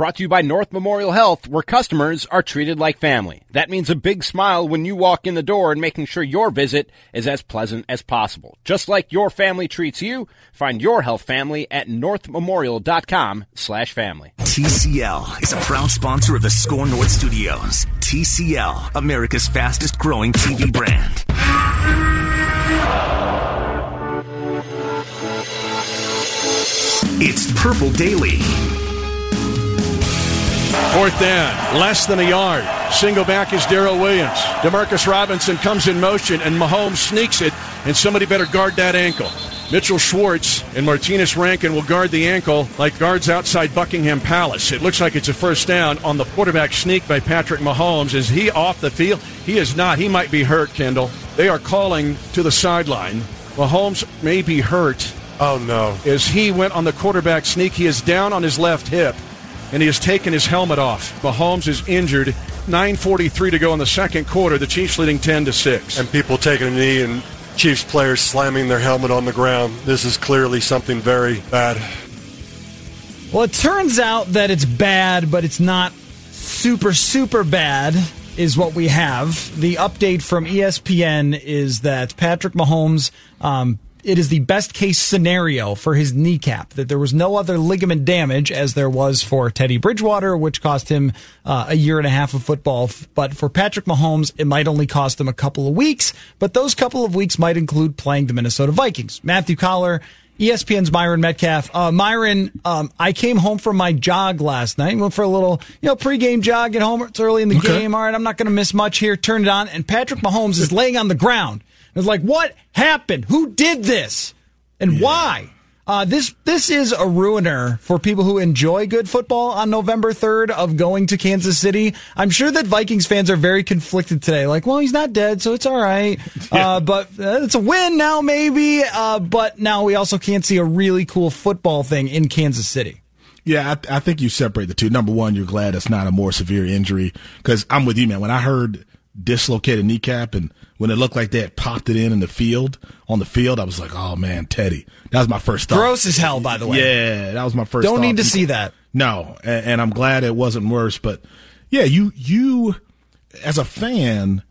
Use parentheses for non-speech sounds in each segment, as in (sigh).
Brought to you by North Memorial Health, where customers are treated like family. That means a big smile when you walk in the door and making sure your visit is as pleasant as possible. Just like your family treats you, find your health family at northmemorial.com slash family. TCL is a proud sponsor of the SKOR North Studios. TCL, America's fastest growing TV brand. It's Purple Daily. Fourth down, less than a yard. Single back is Darrel Williams. Demarcus Robinson comes in motion, and Mahomes sneaks it, and somebody better guard that ankle. Mitchell Schwartz and Martinas Rankin will guard the ankle like guards outside Buckingham Palace. It looks like it's a first down on the quarterback sneak by Patrick Mahomes. Is he off the field? He is not. He might be hurt, Kendall. They are calling to the sideline. Mahomes may be hurt. Oh, no. As he went on the quarterback sneak, he is down on his left hip and he has taken his helmet off. Mahomes is injured. 9:43 to go in the second quarter. The Chiefs leading 10 to six. And people taking a knee and Chiefs players slamming their helmet on the ground. This is clearly something very bad. Well, it turns out that it's bad, but it's not super super bad. Is what we have. The update from ESPN is that Patrick Mahomes um, it is the best case scenario for his kneecap that there was no other ligament damage as there was for Teddy Bridgewater, which cost him uh, a year and a half of football. But for Patrick Mahomes, it might only cost him a couple of weeks, but those couple of weeks might include playing the Minnesota Vikings. Matthew Coller. ESPN's Myron Medcalf. Uh, Myron, um, I came home from my jog last night. Went for a little, you know, pregame jog at home. It's early in the okay. game. All right, I'm not going to miss much here. Turn it on, and Patrick Mahomes is laying on the ground it's like, what happened? Who did this? And yeah. why? Uh, this this is a ruiner for people who enjoy good football on November 3rd of going to Kansas City. I'm sure that Vikings fans are very conflicted today. Like, well, he's not dead, so it's all right. (laughs) Yeah. Uh, but uh, it's a win now, maybe. Uh, but now we also can't see a really cool football thing in Kansas City. Yeah, I, I think you separate the two. Number one, you're glad it's not a more severe injury because I'm with you, man. When I heard dislocated kneecap and when it looked like they had popped it in in the field on the field, I was like, oh man, Teddy. That was my first thought. Gross as hell, by the way. Yeah, that was my first. Don't thought. need to see that. No, and, and I'm glad it wasn't worse. But yeah, you you as a fan,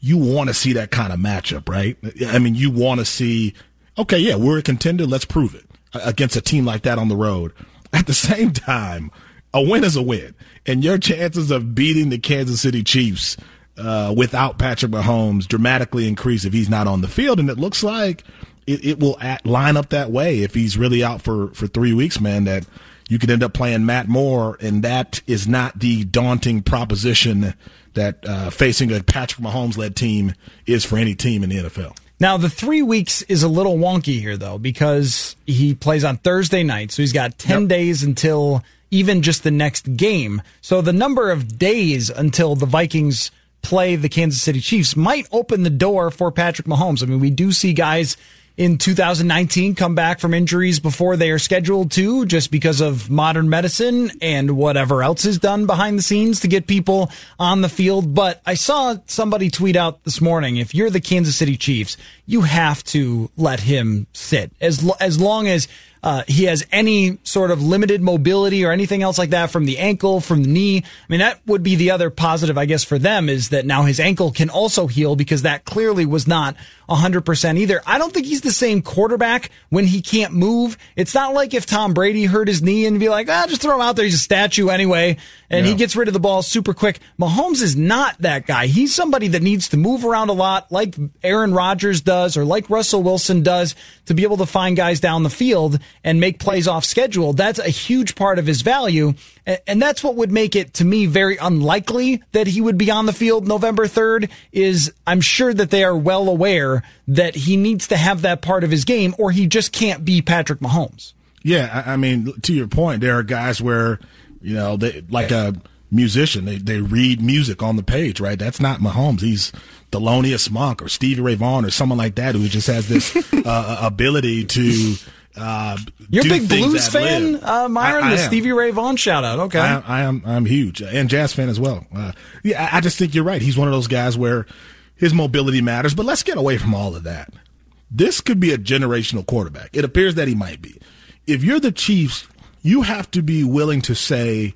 you want to see that kind of matchup, right? I mean, you want to see, okay, yeah, we're a contender. Let's prove it against a team like that on the road. At the same time, a win is a win, and your chances of beating the Kansas City Chiefs uh, without Patrick Mahomes dramatically increase if he's not on the field. And it looks like it, it will at, line up that way if he's really out for, for three weeks, man, that you could end up playing Matt Moore. And that is not the daunting proposition that uh, facing a Patrick Mahomes led team is for any team in the NFL. Now, the three weeks is a little wonky here, though, because he plays on Thursday night. So he's got 10 yep. days until even just the next game. So the number of days until the Vikings play the Kansas City Chiefs might open the door for Patrick Mahomes. I mean, we do see guys in 2019 come back from injuries before they are scheduled to just because of modern medicine and whatever else is done behind the scenes to get people on the field. But I saw somebody tweet out this morning, if you're the Kansas City Chiefs, you have to let him sit as, as long as uh, he has any sort of limited mobility or anything else like that from the ankle, from the knee. I mean, that would be the other positive, I guess, for them is that now his ankle can also heal because that clearly was not 100% either. I don't think he's the same quarterback when he can't move. It's not like if Tom Brady hurt his knee and be like, ah, just throw him out there. He's a statue anyway. And he gets rid of the ball super quick. Mahomes is not that guy. He's somebody that needs to move around a lot like Aaron Rodgers does or like Russell Wilson does to be able to find guys down the field and make plays off schedule. That's a huge part of his value. And that's what would make it to me very unlikely that he would be on the field November 3rd is I'm sure that they are well aware that he needs to have that part of his game or he just can't be Patrick Mahomes. Yeah, I, mean, to your point, there are guys where, you know, they like a musician, they, they read music on the page, right? That's not Mahomes. He's Thelonious Monk or Stevie Ray Vaughan or someone like that who just has this (laughs) uh, ability to. Uh, You're a big blues fan, uh, Myron. I- I the am. Stevie Ray Vaughan shout out. Okay. I, I am I'm huge and jazz fan as well. Uh, yeah, I I just think you're right. He's one of those guys where his mobility matters. But let's get away from all of that. This could be a generational quarterback. It appears that he might be. If you're the Chiefs, you have to be willing to say,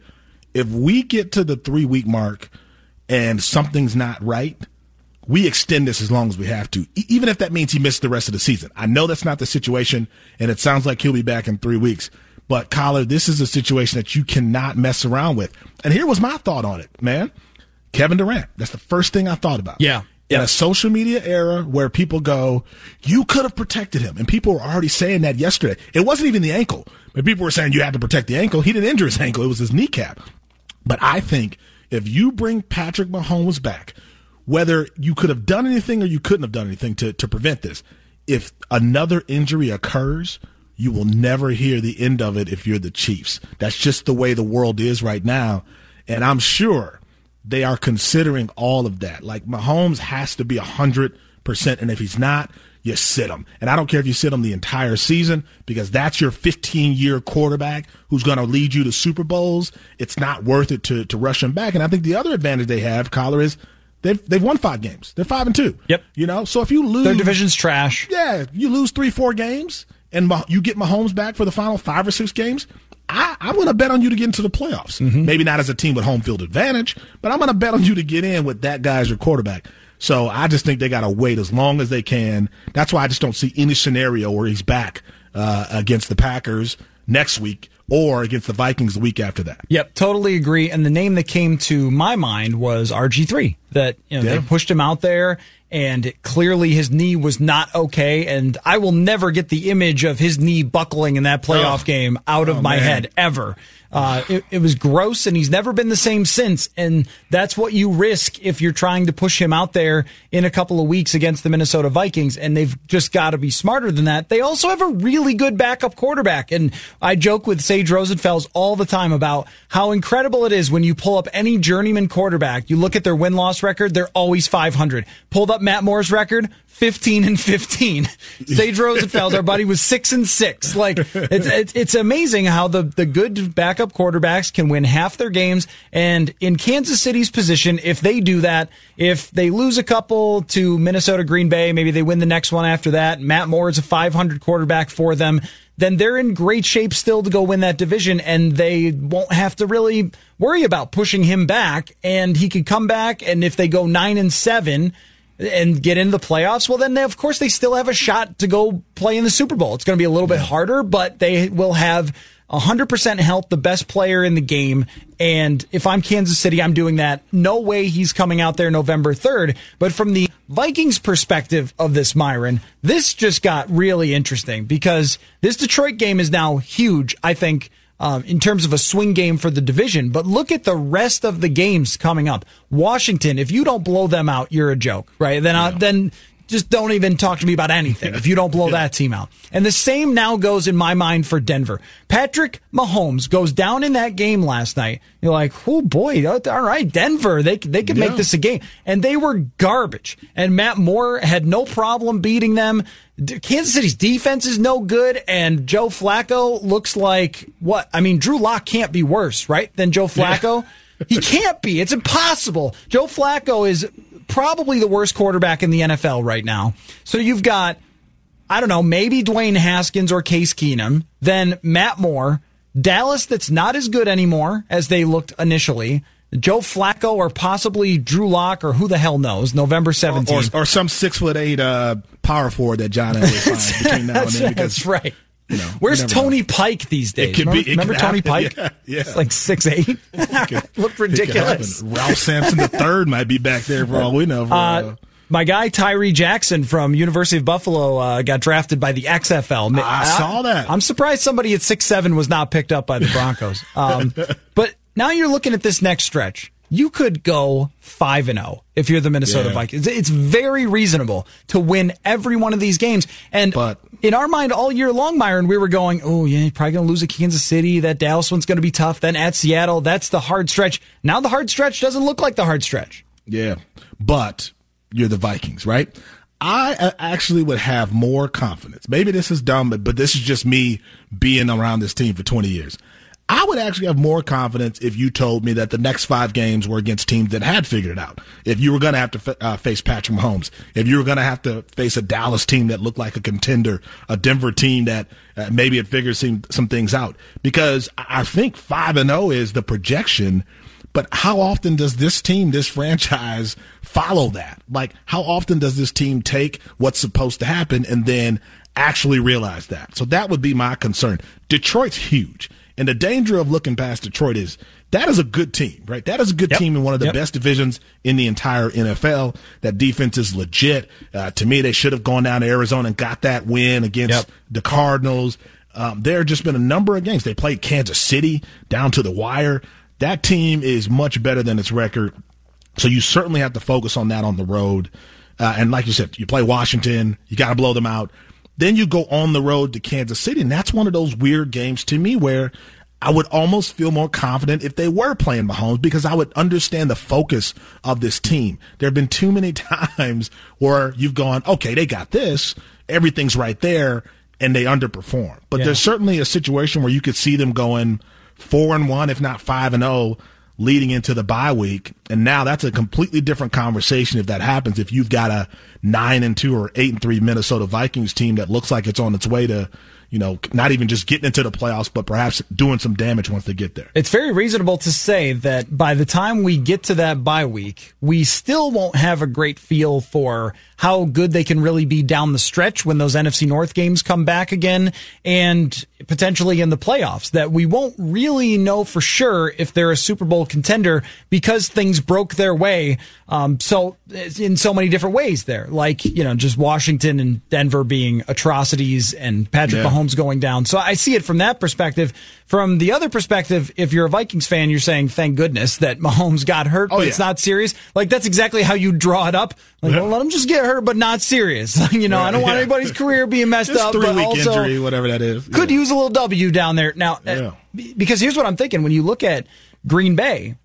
if we get to the three week mark and something's not right, we extend this as long as we have to, e- even if that means he missed the rest of the season. I know that's not the situation, and it sounds like he'll be back in three weeks. But Coller, this is a situation that you cannot mess around with. And here was my thought on it, man. Kevin Durant. That's the first thing I thought about. Yeah. In a social media era where people go, you could have protected him. And people were already saying that yesterday. It wasn't even the ankle, but people were saying you had to protect the ankle. He didn't injure his ankle. It was his kneecap. But I think if you bring Patrick Mahomes back, whether you could have done anything or you couldn't have done anything to, to prevent this, if another injury occurs, you will never hear the end of it if you're the Chiefs. That's just the way the world is right now. And I'm sure they are considering all of that. Like Mahomes has to be 100%. And if he's not, you sit him. And I don't care if you sit him the entire season because that's your 15 year quarterback who's going to lead you to Super Bowls. It's not worth it to, to rush him back. And I think the other advantage they have, Coller, is they've, they've won five games. They're five and two. Yep. You know, so if you lose. Their division's trash. Yeah, you lose three, four games, and you get Mahomes back for the final five or six games. I, I'm going to bet on you to get into the playoffs. Maybe not as a team with home field advantage, but I'm going to bet on you to get in with that guy as your quarterback. So I just think they got to wait as long as they can. That's why I just don't see any scenario where he's back uh, against the Packers next week or against the Vikings the week after that. Yep, totally agree. And the name that came to my mind was RG3. That you know Yeah. they pushed him out there, and clearly his knee was not okay. And I will never get the image of his knee buckling in that playoff Oh. game out of Oh, my man. head ever. Uh, it, it was gross, and he's never been the same since. And that's what you risk if you're trying to push him out there in a couple of weeks against the Minnesota Vikings. And they've just got to be smarter than that. They also have a really good backup quarterback. And I joke with Sage Rosenfels all the time about how incredible it is when you pull up any journeyman quarterback. You look at their win loss record, they're always 500. Pulled up Matt Moore's record, 15 and 15. Sage Rosenfels, our buddy, was 6 and 6. Like, it's, it's, it's amazing how the, the good backup quarterbacks can win half their games. And in Kansas City's position, if they do that, if they lose a couple to Minnesota Green Bay, maybe they win the next one after that. Matt Moore is a 500 quarterback for them. Then they're in great shape still to go win that division, and they won't have to really worry about pushing him back. And he could come back, and if they go nine and seven, and get into the playoffs, well, then they, of course they still have a shot to go play in the Super Bowl. It's going to be a little bit harder, but they will have 100% health, the best player in the game. And if I'm Kansas City, I'm doing that. No way he's coming out there November 3rd. But from the Vikings perspective of this, Myron, this just got really interesting because this Detroit game is now huge, I think, um, in terms of a swing game for the division. But look at the rest of the games coming up. Washington, if you don't blow them out, you're a joke, right? Then, I, then just don't even talk to me about anything if you don't blow (laughs) that team out. And the same now goes in my mind for Denver. Patrick Mahomes goes down in that game last night. You're like, oh boy, all right, Denver, they they could make this a game, and they were garbage. And Matt Moore had no problem beating them. Kansas City's defense is no good, and Joe Flacco looks like what? I mean, Drew Lock can't be worse, right, than Joe Flacco. he can't be. It's impossible. Joe Flacco is probably the worst quarterback in the NFL right now. So you've got I don't know, maybe Dwayne Haskins or Case Keenum, then Matt Moore, Dallas that's not as good anymore as they looked initially. Joe Flacco or possibly Drew Lock or who the hell knows. November seventeenth, or, or, some six foot eight uh, power forward that John Elway (laughs) finds between now and then. Because, that's right. You know, (laughs) Where's Tony know. Pike these days? It could remember, be. It remember could Tony happen. Pike? Yeah, yeah. It's like six eight. (laughs) Looked ridiculous. Ralph Sampson the third might be back there for all we know. For, uh, uh, my guy Tyree Jackson from University of Buffalo uh, got drafted by the XFL. I, I saw that. I'm surprised somebody at six seven was not picked up by the Broncos. Um, (laughs) but now you're looking at this next stretch you could go 5 and 0 if you're the Minnesota yeah. Vikings. It's very reasonable to win every one of these games. And but, in our mind all year long, Myron, we were going, "Oh, yeah, you're probably going to lose at Kansas City. That Dallas one's going to be tough. Then at Seattle, that's the hard stretch." Now the hard stretch doesn't look like the hard stretch. Yeah. But you're the Vikings, right? I actually would have more confidence. Maybe this is dumb, but, but this is just me being around this team for 20 years. I would actually have more confidence if you told me that the next five games were against teams that had figured it out. If you were going to have to uh, face Patrick Mahomes, if you were going to have to face a Dallas team that looked like a contender, a Denver team that uh, maybe had figured some, some things out, because I think five and zero oh is the projection. But how often does this team, this franchise, follow that? Like, how often does this team take what's supposed to happen and then actually realize that? So that would be my concern. Detroit's huge. And the danger of looking past Detroit is that is a good team, right? That is a good yep. team in one of the yep. best divisions in the entire NFL. That defense is legit. Uh, to me, they should have gone down to Arizona and got that win against yep. the Cardinals. Um, there have just been a number of games. They played Kansas City down to the wire. That team is much better than its record. So you certainly have to focus on that on the road. Uh, and like you said, you play Washington, you got to blow them out. Then you go on the road to Kansas City, and that's one of those weird games to me where I would almost feel more confident if they were playing Mahomes because I would understand the focus of this team. There have been too many (laughs) times where you've gone, okay, they got this, everything's right there, and they underperform. But yeah. there's certainly a situation where you could see them going four and one, if not five and zero, oh, leading into the bye week. And now that's a completely different conversation if that happens. If you've got a nine and two or eight and three Minnesota Vikings team that looks like it's on its way to you know, not even just getting into the playoffs, but perhaps doing some damage once they get there. It's very reasonable to say that by the time we get to that bye week, we still won't have a great feel for how good they can really be down the stretch when those NFC North games come back again and potentially in the playoffs. That we won't really know for sure if they're a Super Bowl contender because things broke their way. Um, so in so many different ways there, like, you know, just Washington and Denver being atrocities and Patrick yeah. Mahomes Mahomes going down. So I see it from that perspective. From the other perspective, if you're a Vikings fan, you're saying, thank goodness that (laughs) Mahomes got hurt, oh, but yeah. it's not serious. Like that's exactly how you draw it up. Like, well, let him just get hurt, but not serious. (laughs) you know, I don't want yeah. anybody's career being messed up. Three week also injury, whatever that is. Could use a little W down there. Now, uh, because here's what I'm thinking. When you look at Green Bay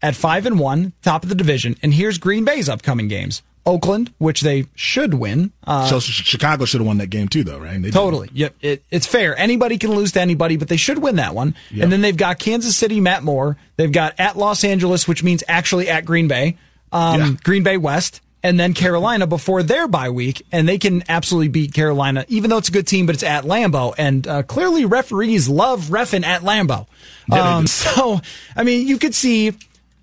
at five and one, top of the division, and here's Green Bay's upcoming games. Oakland, which they should win. Uh, so Chicago should have won that game too, though, right? They totally. Yep. It, it's fair. Anybody can lose to anybody, but they should win that one. Yep. And then they've got Kansas City, Matt Moore. They've got at Los Angeles, which means actually at Green Bay, um, yeah. Green Bay West, and then Carolina before their bye week, and they can absolutely beat Carolina, even though it's a good team, but it's at Lambeau, and uh, clearly referees love refing at Lambeau. Um, (laughs) so, I mean, you could see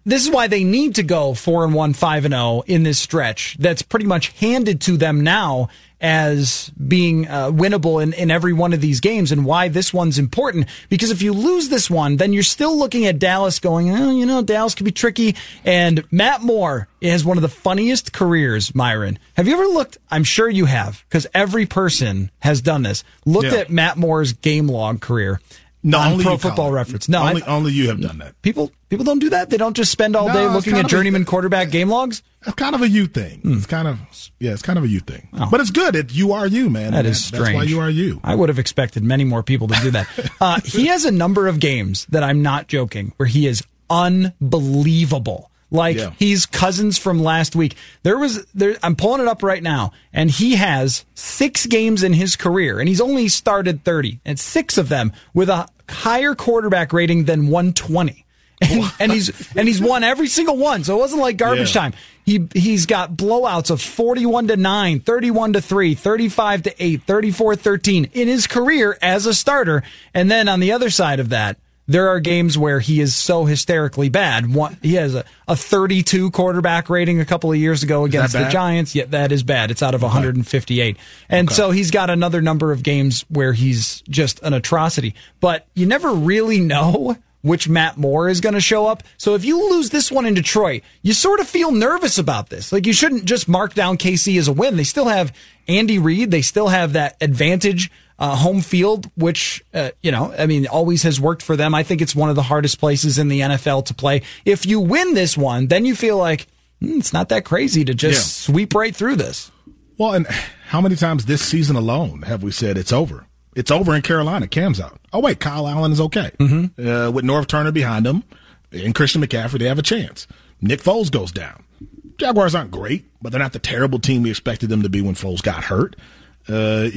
this is why they need to go four and one, five and zero oh in this stretch. That's pretty much handed to them now as being uh, winnable in, in every one of these games, and why this one's important. Because if you lose this one, then you're still looking at Dallas going, oh, you know, Dallas could be tricky. And Matt Moore has one of the funniest careers, Myron. Have you ever looked? I'm sure you have, because every person has done this. Looked yeah. at Matt Moore's game log career. No, on Pro Football Reference. No, only, only you have done that. People people don't do that. They don't just spend all no, day looking at journeyman a, quarterback game logs. It's kind of a you thing. Hmm. It's kind of yeah, it's kind of a you thing. Oh. But it's good. It, you are you, man. That is strange. That's why you are you. I would have expected many more people to do that. (laughs) uh, he has a number of games that I'm not joking where he is unbelievable. Like yeah. he's cousins from last week. There was there I'm pulling it up right now and he has 6 games in his career and he's only started 30 and 6 of them with a higher quarterback rating than 120. (laughs) And, and he's and he's won every single one. So it wasn't like garbage Yeah. time. He he's got blowouts of 41 to 9, 31 to 3, 35 to 8, 34 13 in his career as a starter. And then on the other side of that, there are games where he is so hysterically bad. One, he has a, a 32 quarterback rating a couple of years ago against the? Giants. Yeah, that is bad. It's out of 158. And so he's got another number of games where he's just an atrocity. But you never really know which Matt Moore is going to show up. So if you lose this one in Detroit, you sort of feel nervous about this. Like you shouldn't just mark down KC as a win. They still have Andy Reid. They still have that advantage uh, home field, which, uh, you know, I mean, always has worked for them. I think it's one of the hardest places in the NFL to play. If you win this one, then you feel like "Hmm, it's not that crazy to just Yeah. sweep right through this. Well, and how many times this season alone have we said it's over? It's over in Carolina. Cam's out. Oh wait, Kyle Allen is okay. Mm-hmm. Uh, with Norv Turner behind him and Christian McCaffrey, they have a chance. Nick Foles goes down. Jaguars aren't great, but they're not the terrible team we expected them to be when Foles got hurt. Uh,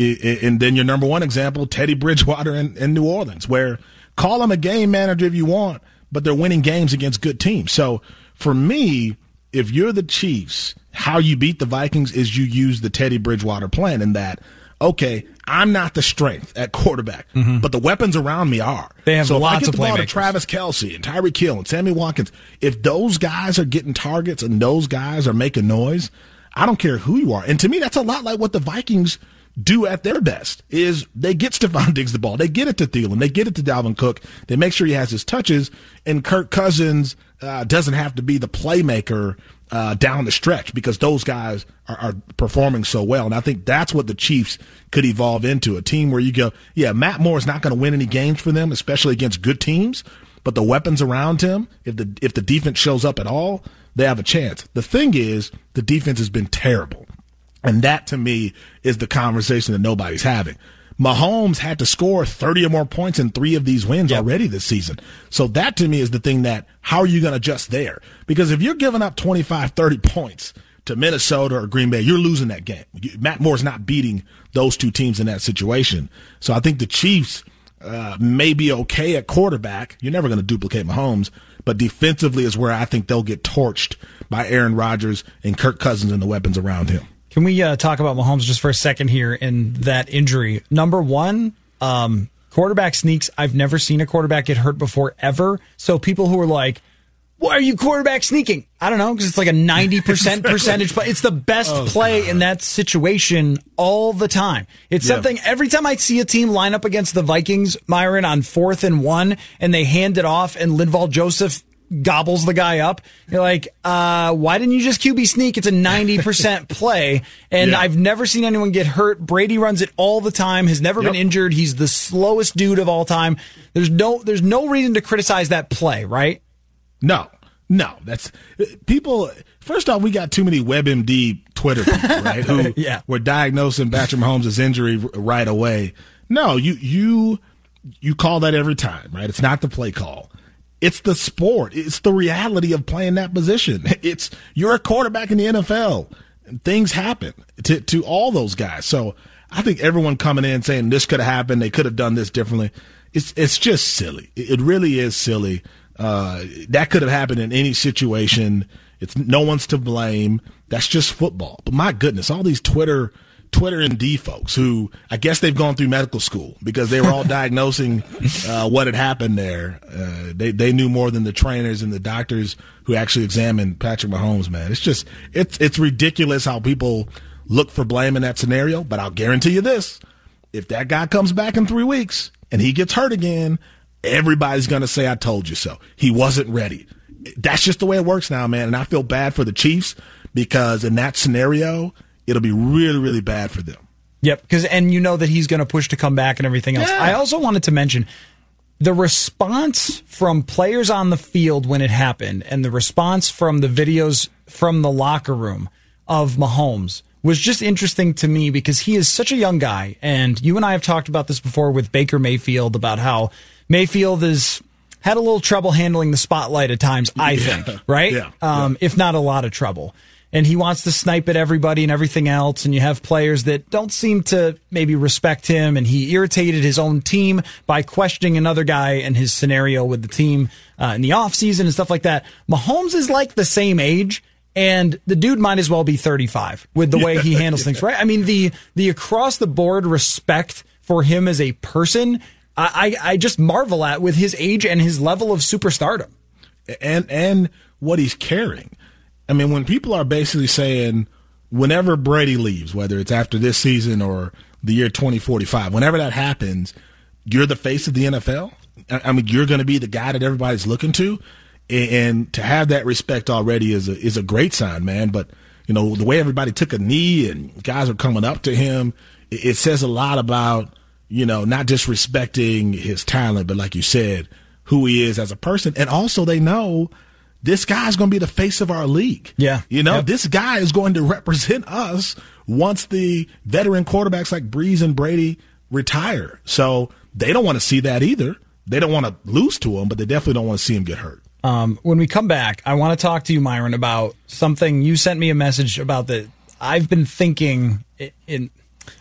and then your number one example, Teddy Bridgewater in, in New Orleans, where call him a game manager if you want, but they're winning games against good teams. So for me, if you're the Chiefs, how you beat the Vikings is you use the Teddy Bridgewater plan in that, okay, I'm not the strength at quarterback, but the weapons around me are. Mm-hmm. They have so if I lots get of the ball to. Travis Kelce and Tyreek Hill and Sammy Watkins, if those guys are getting targets and those guys are making noise, I don't care who you are. And to me, that's a lot like what the Vikings do at their best is they get Stefon (laughs) Diggs the ball. They get it to Thielen. They get it to Dalvin Cook. They make sure he has his touches and Kirk Cousins uh, doesn't have to be the playmaker uh, down the stretch because those guys are, are performing so well. And I think that's what the Chiefs could evolve into a team where you go, yeah, Matt Moore is not going to win any games for them, especially against good teams, but the weapons around him, if the, if the defense shows up at all, they have a chance. The thing is, the defense has been terrible. And that to me is the conversation that nobody's having. Mahomes had to score 30 or more points in three of these wins already this season. So that to me is the thing that how are you going to adjust there? Because if you're giving up 25, 30 points to Minnesota or Green Bay, you're losing that game. Matt Moore's not beating those two teams in that situation. So I think the Chiefs uh, may be okay at quarterback. You're never going to duplicate Mahomes, but defensively is where I think they'll get torched by Aaron Rodgers and Kirk Cousins and the weapons around him. Can we uh, talk about Mahomes just for a second here and that injury? Number one, um, quarterback sneaks. I've never seen a quarterback get hurt before ever. So people who are like, why are you quarterback sneaking? I don't know because it's like a ninety percent (laughs) percentage, but it's the best play in that situation all the time. It's Yeah. something every time I see a team line up against the Vikings, Myron on fourth and one, and they hand it off, and Linval Joseph gobbles the guy up. You're like, uh, why didn't you just QB sneak? It's a 90% (laughs) play. And Yeah. I've never seen anyone get hurt. Brady runs it all the time, has never been injured. He's the slowest dude of all time. There's no, there's no reason to criticize that play, right? No, no, that's people. First off, we got too many WebMD Twitter people, (laughs) right? Who Yeah. were diagnosing Patrick Mahomes' injury right away. No, you you you call that every time, right? It's not the play call. It's the sport. It's the reality of playing that position. (laughs) It's you're a quarterback in the NFL. Things happen to to all those guys. So I think everyone coming in saying this could have happened, they could have done this differently. It's it's just silly. It it really is silly. Uh, that could have happened in any situation. It's no one's to blame. That's just football. But my goodness, all these Twitter Twitter and D folks who I guess they've gone through medical school because they were all (laughs) diagnosing uh, what had happened there. Uh, they they knew more than the trainers and the doctors who actually examined Patrick Mahomes. Man, it's just it's it's ridiculous how people look for blame in that scenario. But I'll guarantee you this: if that guy comes back in three weeks and he gets hurt again, everybody's going to say, I told you so. He wasn't ready. That's just the way it works now, man. And I feel bad for the Chiefs because in that scenario, it'll be really, really bad for them. Yep. Because, and you know that he's going to push to come back and everything else. Yeah. I also wanted to mention the response from players on the field when it happened and the response from the videos from the locker room of Mahomes was just interesting to me because he is such a young guy. And you and I have talked about this before with Baker Mayfield about how Mayfield has had a little trouble handling the spotlight at times, I think, right? Yeah. Um, if not a lot of trouble. And he wants to snipe at everybody and everything else. And you have players that don't seem to maybe respect him, and he irritated his own team by questioning another guy and his scenario with the team uh, in the offseason and stuff like that. Mahomes is like the same age. And the dude might as well be 35 with the way he (laughs) handles things, right? I mean, the, the across the board respect for him as a person, I, I, I just marvel at with his age and his level of superstardom. And, and what he's carrying. I mean, when people are basically saying, whenever Brady leaves, whether it's after this season or the year 2045, whenever that happens, you're the face of the NFL. I mean, you're going to be the guy that everybody's looking to and to have that respect already is a, is a great sign, man. But you know the way everybody took a knee and guys are coming up to him, it, it says a lot about you know not just respecting his talent, but like you said, who he is as a person, and also they know this guy's going to be the face of our league. Yeah, you know yep. this guy is going to represent us once the veteran quarterbacks like Brees and Brady retire. So they don't want to see that either. They don't want to lose to him, but they definitely don't want to see him get hurt. Um, when we come back, I want to talk to you, Myron, about something you sent me a message about that I've been thinking in, in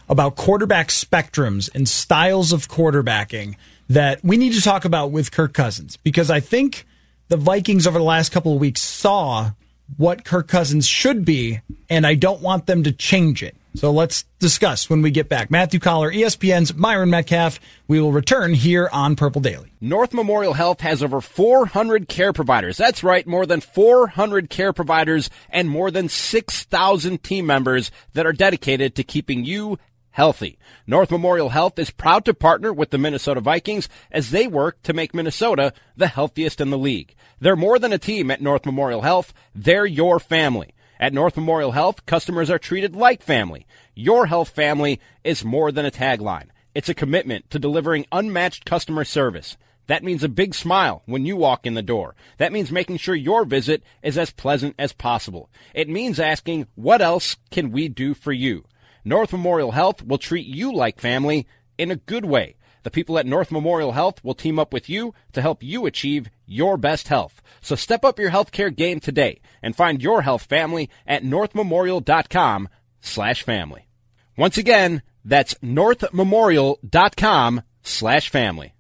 about quarterback spectrums and styles of quarterbacking that we need to talk about with Kirk Cousins because I think the Vikings over the last couple of weeks saw what Kirk Cousins should be, and I don't want them to change it. So let's discuss when we get back. Matthew Coller, ESPN's Myron Medcalf. We will return here on Purple Daily. North Memorial Health has over 400 care providers. That's right, more than 400 care providers and more than 6,000 team members that are dedicated to keeping you healthy. North Memorial Health is proud to partner with the Minnesota Vikings as they work to make Minnesota the healthiest in the league. They're more than a team at North Memorial Health. They're your family. At North Memorial Health, customers are treated like family. Your health family is more than a tagline. It's a commitment to delivering unmatched customer service. That means a big smile when you walk in the door. That means making sure your visit is as pleasant as possible. It means asking, what else can we do for you? North Memorial Health will treat you like family in a good way. The people at North Memorial Health will team up with you to help you achieve your best health. So step up your healthcare game today and find your health family at northmemorial.com slash family. Once again, that's northmemorial.com slash family.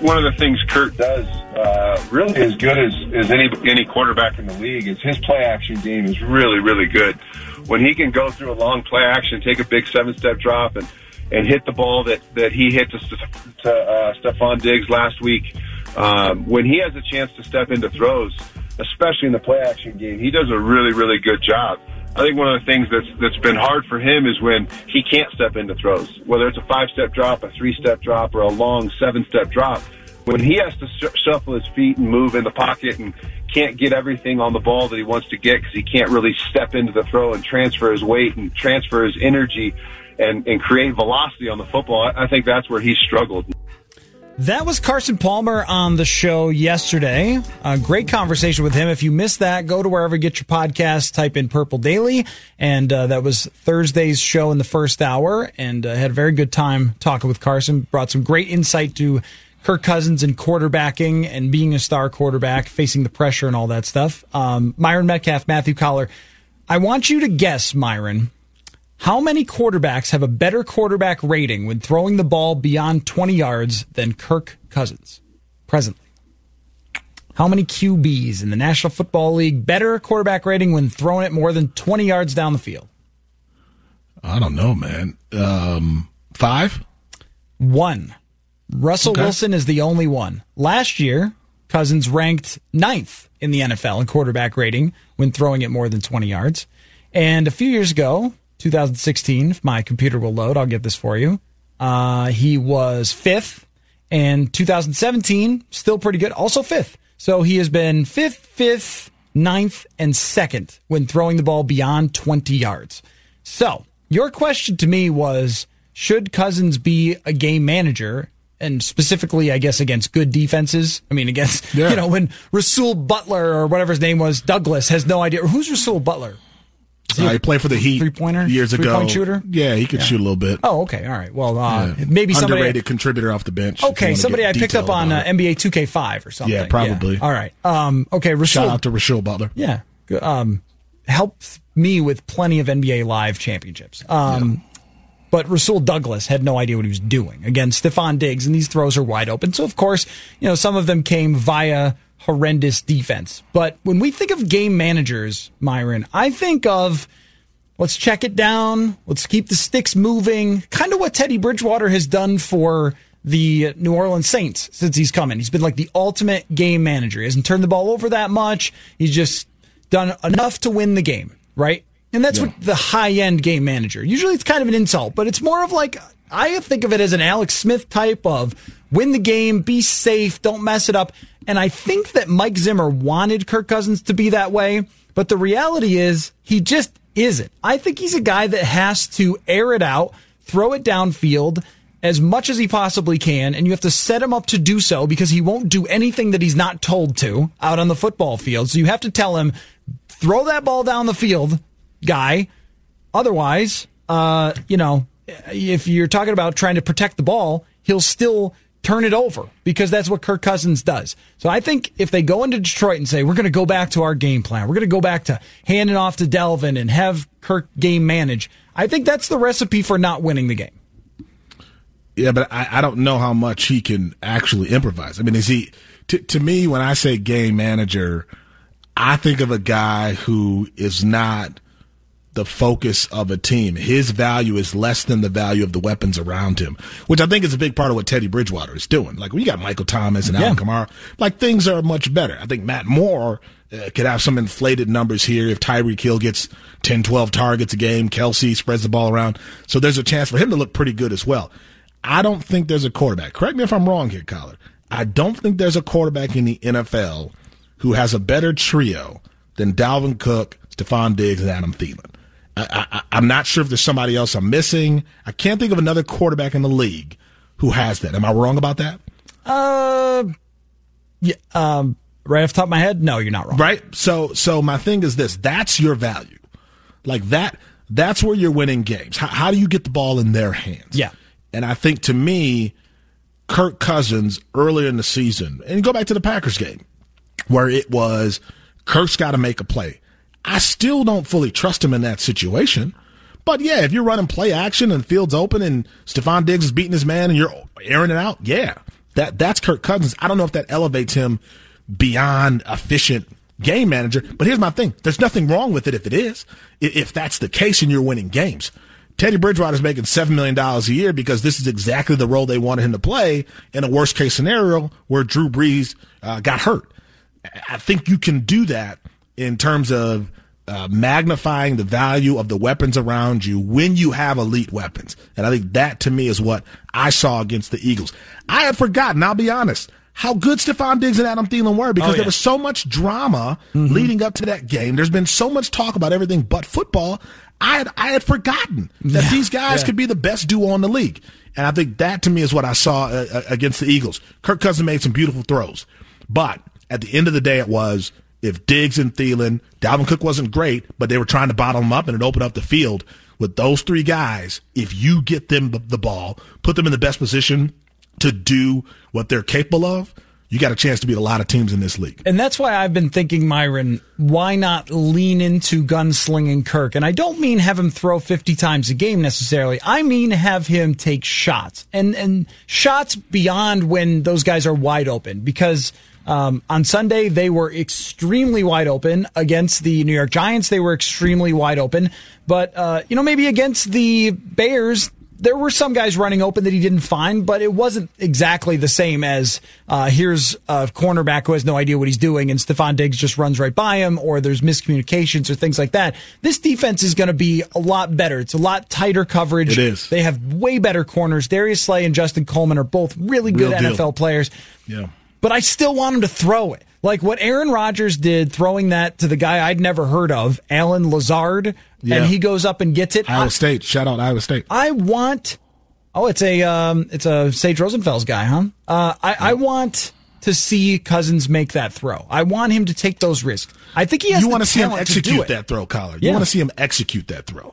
One of the things Kurt does uh, really as good as, as any any quarterback in the league is his play action game is really really good. When he can go through a long play action, take a big seven step drop, and and hit the ball that, that he hit to, to uh, Stefon Diggs last week. Um, when he has a chance to step into throws, especially in the play action game, he does a really, really good job. I think one of the things that's that's been hard for him is when he can't step into throws, whether it's a five step drop, a three step drop, or a long seven step drop. When he has to sh- shuffle his feet and move in the pocket and can't get everything on the ball that he wants to get because he can't really step into the throw and transfer his weight and transfer his energy and, and create velocity on the football, I think that's where he struggled. That was Carson Palmer on the show yesterday. A great conversation with him. If you missed that, go to wherever you get your podcast, type in Purple Daily. And uh, that was Thursday's show in the first hour. And uh, had a very good time talking with Carson. Brought some great insight to Kirk Cousins and quarterbacking and being a star quarterback, facing the pressure and all that stuff. Um, Myron Medcalf, Matthew Coller. I want you to guess, Myron, how many quarterbacks have a better quarterback rating when throwing the ball beyond 20 yards than Kirk Cousins presently? How many QBs in the National Football League better quarterback rating when throwing it more than 20 yards down the field? I don't know, man. Um, five? One. Russell okay. Wilson is the only one. Last year, Cousins ranked ninth in the NFL in quarterback rating when throwing it more than 20 yards. And a few years ago, 2016. If my computer will load, I'll get this for you. Uh, he was fifth. And 2017, still pretty good. Also fifth. So he has been fifth, fifth, ninth, and second when throwing the ball beyond 20 yards. So your question to me was, should Cousins be a game manager? And specifically, I guess, against good defenses. I mean, against, (laughs) yeah. you know, when Rasual Butler or whatever his name was, Douglas, has no idea. Who's Rasual Butler? Uh, he played for the Heat three pointer years ago. three ago. Point shooter. Yeah, he could yeah. shoot a little bit. Oh, okay, all right. Well, uh, yeah. maybe somebody underrated contributor off the bench. Okay, somebody I picked up on uh, NBA 2K5 or something. Yeah, probably. Yeah. All right. Um, okay, Rasul, shout out to Rasual Butler. Yeah, um, helped me with plenty of NBA Live championships. Um, But Rasul Douglas had no idea what he was doing against Stefon Diggs, and these throws are wide open. So, of course, you know, some of them came via horrendous defense. But when we think of game managers, Myron, I think of let's check it down, let's keep the sticks moving, kind of what Teddy Bridgewater has done for the New Orleans Saints since he's come in. He's been like the ultimate game manager. He hasn't turned the ball over that much. He's just done enough to win the game, right? And that's Yeah. what the high end game manager. Usually it's kind of an insult, but it's more of like I think of it as an Alex Smith type of win the game, be safe, don't mess it up. And I think that Mike Zimmer wanted Kirk Cousins to be that way, but the reality is he just isn't. I think he's a guy that has to air it out, throw it downfield as much as he possibly can, and you have to set him up to do so because he won't do anything that he's not told to out on the football field. So you have to tell him, throw that ball down the field, guy. Otherwise, uh, you know, if you're talking about trying to protect the ball, he'll still turn it over because that's what Kirk Cousins does. So I think if they go into Detroit and say, we're going to go back to our game plan, we're going to go back to handing off to Dalvin and have Kirk game manage, I think that's the recipe for not winning the game. Yeah, but I, I don't know how much he can actually improvise. I mean, is he, to, to me, when I say game manager, I think of a guy who is not the focus of a team. His value is less than the value of the weapons around him, which I think is a big part of what Teddy Bridgewater is doing. Like when you got Michael Thomas and Yeah. Alvin Kamara, like things are much better. I think Matt Moore uh, could have some inflated numbers here if Tyreek Hill gets 10, 12 targets a game, Kelce spreads the ball around. So there's a chance for him to look pretty good as well. I don't think there's a quarterback. Correct me if I'm wrong here, Coller. I don't think there's a quarterback in the NFL who has a better trio than Dalvin Cook, Stefon Diggs, and Adam Thielen. I, I, I'm not sure if there's somebody else I'm missing. I can't think of another quarterback in the league who has that. Am I wrong about that? Uh, yeah, um, right off the top of my head, no, you're not wrong. Right? So so my thing is this, that's your value. Like that that's where you're winning games. How, how do you get the ball in their hands? Yeah. And I think to me, Kirk Cousins earlier in the season, and go back to the Packers game, where it was Kirk's got to make a play. I still don't fully trust him in that situation. But yeah, if you're running play action and field's open and Stefon Diggs is beating his man and you're airing it out, yeah, that that's Kirk Cousins. I don't know if that elevates him beyond efficient game manager. But here's my thing: there's nothing wrong with it if it is. If that's the case and you're winning games. Teddy Bridgewater's making seven million dollars a year because this is exactly the role they wanted him to play in a worst case scenario where Drew Brees uh, got hurt. I think you can do that in terms of uh, magnifying the value of the weapons around you when you have elite weapons. And I think that to me is what I saw against the Eagles. I had forgotten, I'll be honest, how good Stefon Diggs and Adam Thielen were because Oh, yeah. there was so much drama leading up to that game. There's been so much talk about everything but football. I had, I had forgotten that these guys yeah. could be the best duo in the league. And I think that to me is what I saw uh, uh, against the Eagles. Kirk Cousins made some beautiful throws. But at the end of the day, it was if Diggs and Thielen, Dalvin Cook wasn't great, but they were trying to bottle them up and it opened up the field. With those three guys, if you get them the, the ball, put them in the best position to do what they're capable of, you got a chance to beat a lot of teams in this league. And that's why I've been thinking, Myron, why not lean into gunslinging Kirk? And I don't mean have him throw 50 times a game necessarily. I mean have him take shots and, and shots beyond when those guys are wide open because um, on Sunday, they were extremely wide open against the New York Giants. They were extremely wide open. But, uh, you know, maybe against the Bears, there were some guys running open that he didn't find, but it wasn't exactly the same as uh, here's a cornerback who has no idea what he's doing and Stefon Diggs just runs right by him, or there's miscommunications or things like that. This defense is going to be a lot better. It's a lot tighter coverage. It is. They have way better corners. Darius Slay and Justin Coleman are both really good Real deal. NFL players Yeah. But I still want him to throw it. Like what Aaron Rodgers did, throwing that to the guy I'd never heard of, Allen Lazard, Yeah. and he goes up and gets it. Iowa I, State. Shout out Iowa State. I want. Oh, it's a um, it's a Sage Rosenfels guy, huh? Uh, I, I want to see Cousins make that throw. I want him to take those risks. I think he has. you want to see him execute that throw, Coller. You Yeah. want to see him execute that throw.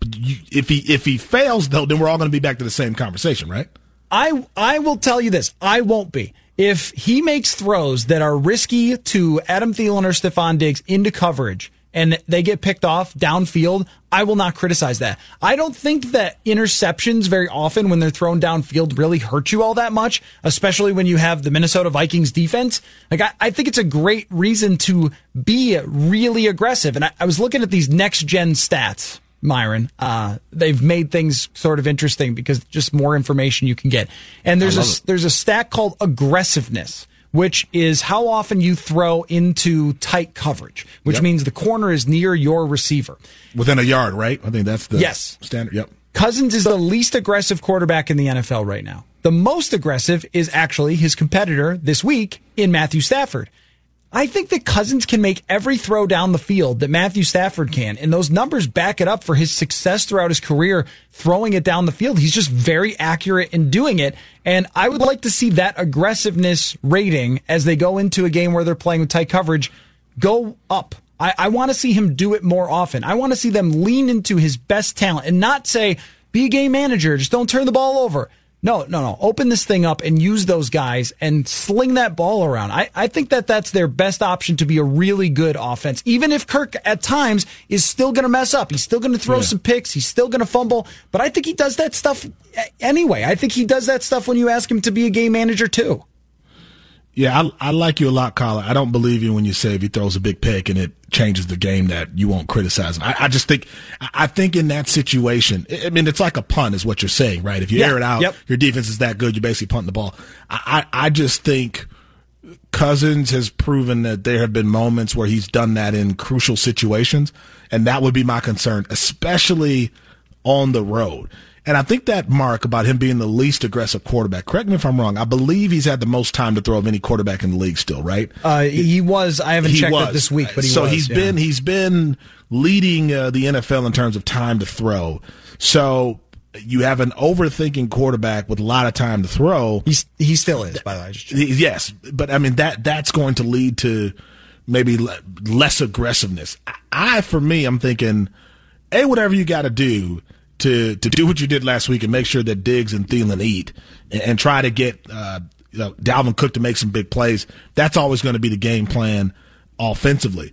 But you, if he if he fails, though, then we're all going to be back to the same conversation, right? I I will tell you this. I won't be. If he makes throws that are risky to Adam Thielen or Stefon Diggs into coverage and they get picked off downfield, I will not criticize that. I don't think that interceptions very often when they're thrown downfield really hurt you all that much, especially when you have the Minnesota Vikings defense. Like, I, I think it's a great reason to be really aggressive. And I, I was looking at these next gen stats Myron. Uh, they've made things sort of interesting because just more information you can get. And there's a it. there's a stat called aggressiveness, which is how often you throw into tight coverage, which yep. means the corner is near your receiver within a yard, right? I think that's the yes standard. Yep. Cousins is the least aggressive quarterback in the NFL right now. The most aggressive is actually his competitor this week in Matthew Stafford. I think that Cousins can make every throw down the field that Matthew Stafford can, and those numbers back it up for his success throughout his career throwing it down the field. He's just very accurate in doing it, and I would like to see that aggressiveness rating as they go into a game where they're playing with tight coverage go up. I, I want to see him do it more often. I want to see them lean into his best talent and not say, be a game manager, just don't turn the ball over. No, no, no. Open this thing up and use those guys and sling that ball around. I, I think that that's their best option to be a really good offense. Even if Kirk at times is still going to mess up, he's still going to throw yeah. some picks, he's still going to fumble, but I think he does that stuff anyway. I think he does that stuff when you ask him to be a game manager too. Yeah, I, I like you a lot, Colin. I don't believe you when you say if he throws a big pick and it changes the game that you won't criticize him. I, I just think, I think in that situation, I mean, it's like a punt is what you're saying, right? If you yeah, air it out, yep. your defense is that good, you're basically punting the ball. I, I, I just think Cousins has proven that there have been moments where he's done that in crucial situations. And that would be my concern, especially on the road. And I think that mark about him being the least aggressive quarterback, correct me if I'm wrong, I believe he's had the most time to throw of any quarterback in the league still, right? Uh, he was, I haven't checked was. it this week, but he so was, he's yeah. been, he's been leading uh, the NFL in terms of time to throw. So you have an overthinking quarterback with a lot of time to throw. He's, he still is, by the way. Yes. But I mean, that, that's going to lead to maybe less aggressiveness. I, for me, I'm thinking, A, whatever you got to do to to do what you did last week and make sure that Diggs and Thielen eat and, and try to get uh, you know, Dalvin Cook to make some big plays. That's always going to be the game plan offensively.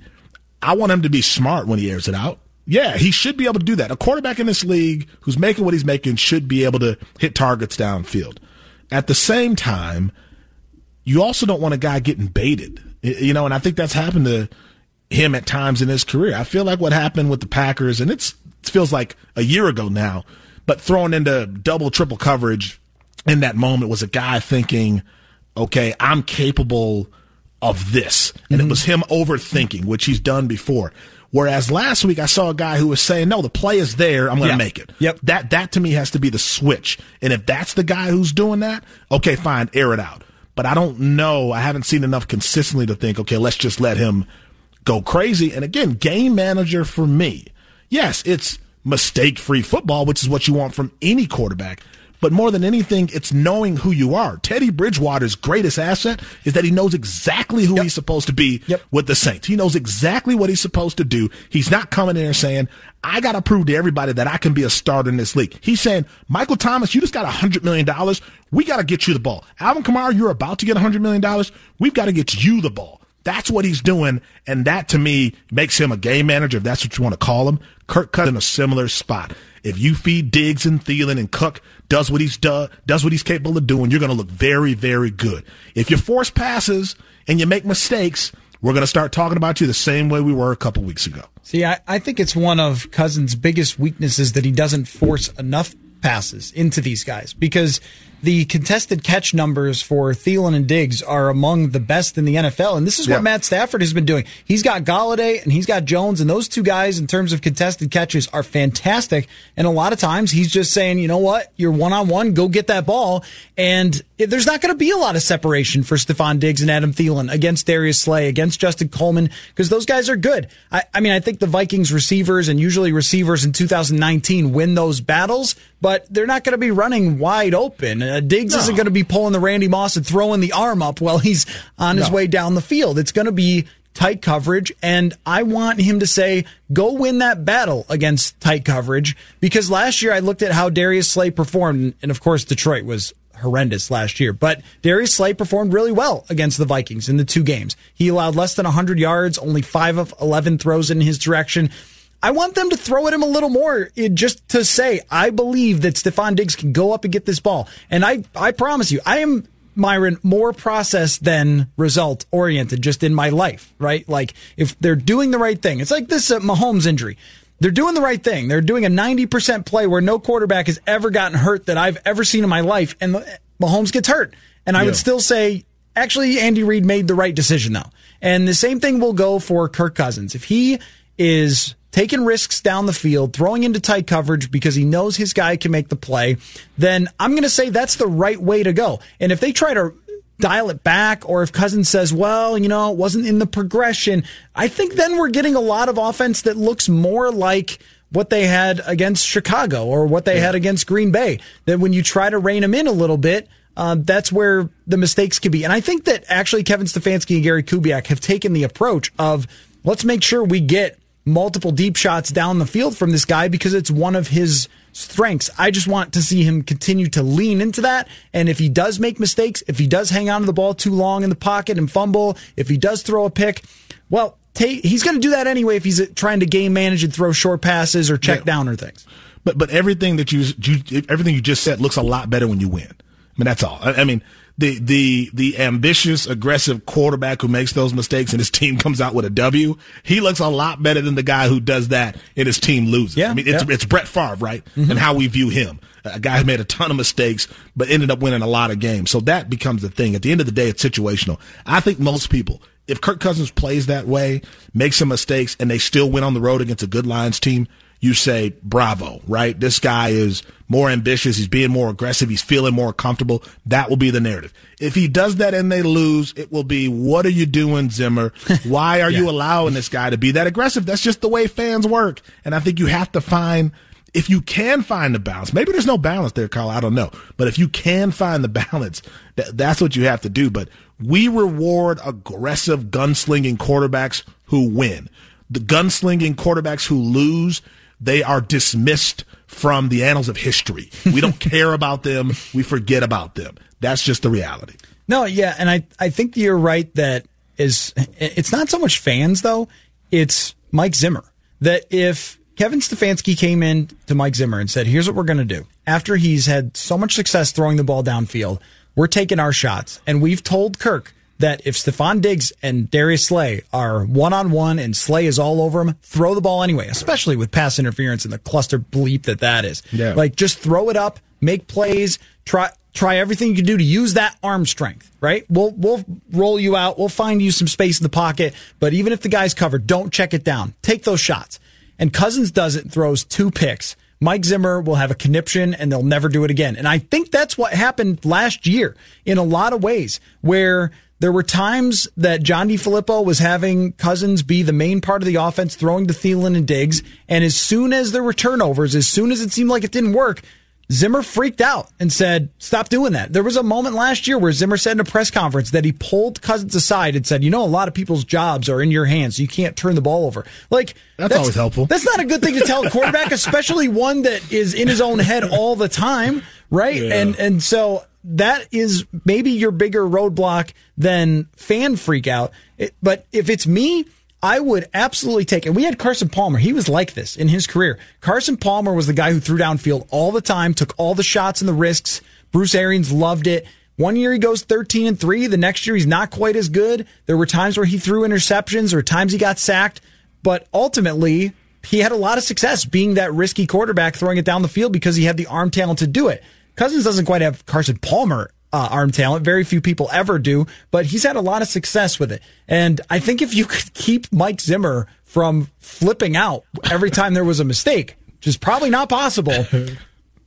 I want him to be smart when he airs it out. Yeah, he should be able to do that. A quarterback in this league who's making what he's making should be able to hit targets downfield. At the same time, you also don't want a guy getting baited. You know, and I think that's happened to him at times in his career. I feel like what happened with the Packers, and it's feels like a year ago now, but thrown into double, triple coverage in that moment was a guy thinking, okay, I'm capable of this. And mm-hmm. it was him overthinking, which he's done before. Whereas last week I saw a guy who was saying, "No, the play is there. I'm going to make it." Yep. That that to me has to be the switch. And if that's the guy who's doing that, okay, fine, air it out. But I don't know. I haven't seen enough consistently to think, okay, let's just let him go crazy. And again, game manager for me yes, it's mistake free football, which is what you want from any quarterback. But more than anything, it's knowing who you are. Teddy Bridgewater's greatest asset is that he knows exactly who yep. he's supposed to be yep. with the Saints. He knows exactly what he's supposed to do. He's not coming in there saying, I got to prove to everybody that I can be a starter in this league. He's saying, Michael Thomas, you just got a $100 million. We got to get you the ball. Alvin Kamara, you're about to get a $100 million. We've got to get you the ball. That's what he's doing. And that to me makes him a game manager, if that's what you want to call him. Kirk Cousins in a similar spot. If you feed Diggs and Thielen and Cook does what he's do, does what he's capable of doing, you're going to look very, very good. If you force passes and you make mistakes, we're going to start talking about you the same way we were a couple weeks ago. See, I, I think it's one of Cousins' biggest weaknesses that he doesn't force enough passes into these guys because the contested catch numbers for Thielen and Diggs are among the best in the NFL. And this is what Matt Stafford has been doing. He's got Golladay and he's got Jones, and those two guys, in terms of contested catches, are fantastic. And a lot of times he's just saying, you know what, you're one on one, go get that ball. And there's not going to be a lot of separation for Stefon Diggs and Adam Thielen against Darius Slay, against Justin Coleman, because those guys are good. I, I mean, I think the Vikings receivers and usually receivers in 2019 win those battles, but they're not going to be running wide open. Uh, Diggs no. isn't going to be pulling the Randy Moss and throwing the arm up while he's on his no. way down the field. It's going to be tight coverage. And I want him to say, go win that battle against tight coverage. Because last year I looked at how Darius Slay performed. And of course, Detroit was horrendous last year. But Darius Slay performed really well against the Vikings in the two games. He allowed less than 100 yards, only 5 of 11 throws in his direction. I want them to throw at him a little more eh, just to say, I believe that Stefon Diggs can go up and get this ball. And I, I promise you, I am Myron, more process than result oriented just in my life, right? Like if they're doing the right thing, it's like this uh, Mahomes injury. They're doing the right thing. They're doing a 90% play where no quarterback has ever gotten hurt that I've ever seen in my life. And Mahomes gets hurt. And I yeah. would still say, actually, Andy Reid made the right decision though. And the same thing will go for Kirk Cousins. If he is taking risks down the field, throwing into tight coverage because he knows his guy can make the play, then I'm going to say that's the right way to go. And if they try to dial it back, or if Cousins says, well, you know, it wasn't in the progression, I think then we're getting a lot of offense that looks more like what they had against Chicago or what they yeah. had against Green Bay. That when you try to rein them in a little bit, uh, that's where the mistakes could be. And I think that actually Kevin Stefanski and Gary Kubiak have taken the approach of let's make sure we get multiple deep shots down the field from this guy because it's one of his strengths. I just want to see him continue to lean into that. And if he does make mistakes, if he does hang on to the ball too long in the pocket and fumble, if he does throw a pick, well, he's going to do that anyway if he's uh, trying to game manage and throw short passes or check yeah. down or things. But but everything that you, you everything you just said looks a lot better when you win. I mean that's all. I, I mean the the the ambitious, aggressive quarterback who makes those mistakes and his team comes out with a W, he looks a lot better than the guy who does that and his team loses. Yeah, I mean, it's, yeah. it's Brett Favre, right? Mm-hmm. And how we view him. A guy who made a ton of mistakes, but ended up winning a lot of games. So that becomes the thing. At the end of the day, it's situational. I think most people, if Kirk Cousins plays that way, makes some mistakes, and they still win on the road against a good Lions team, you say, bravo, right? This guy is more ambitious. He's being more aggressive. He's feeling more comfortable. That will be the narrative. If he does that and they lose, it will be, what are you doing, Zimmer? (laughs) Why are yeah. you allowing this guy to be that aggressive? That's just the way fans work. And I think you have to find, if you can find the balance, maybe there's no balance there, Carl. I don't know. But if you can find the (laughs) balance, that, that's what you have to do. But we reward aggressive gunslinging quarterbacks who win. The gunslinging quarterbacks who lose, they are dismissed from the annals of history. We don't (laughs) care about them. We forget about them. That's just the reality. No, yeah, and I I think you're right that is it's not so much fans though, it's Mike Zimmer. That if Kevin Stefanski came in to Mike Zimmer and said, "Here's what we're going to do." After he's had so much success throwing the ball downfield, we're taking our shots, and we've told Kirk that if Stefon Diggs and Darius Slay are one on one and Slay is all over him, throw the ball anyway, especially with pass interference and the cluster bleep that that is. Yeah. Like just throw it up, make plays, try try everything you can do to use that arm strength, right? We'll we'll roll you out, we'll find you some space in the pocket, but even if the guy's covered, don't check it down. Take those shots. And Cousins does it and throws two picks. Mike Zimmer will have a conniption and they'll never do it again. And I think that's what happened last year in a lot of ways where there were times that John DeFilippo was having Cousins be the main part of the offense, throwing to Thielen and Diggs. And as soon as there were turnovers, as soon as it seemed like it didn't work, Zimmer freaked out and said, stop doing that. There was a moment last year where Zimmer said in a press conference that he pulled Cousins aside and said, you know, a lot of people's jobs are in your hands. So you can't turn the ball over. Like, that's, that's always helpful. That's not a good thing to tell a quarterback, (laughs) especially one that is in his own head all the time. Right. Yeah. And, and so that is maybe your bigger roadblock than fan freak out. It, but if it's me, I would absolutely take it. We had Carson Palmer. He was like this in his career. Carson Palmer was the guy who threw downfield all the time, took all the shots and the risks. Bruce Arians loved it. One year he goes 13 and 3. The next year he's not quite as good. There were times where he threw interceptions or times he got sacked, but ultimately he had a lot of success being that risky quarterback throwing it down the field because he had the arm talent to do it. Cousins doesn't quite have Carson Palmer uh, arm talent. Very few people ever do, but he's had a lot of success with it. And I think if you (laughs) could keep Mike Zimmer from flipping out every time there was a mistake, which is probably not possible. (laughs)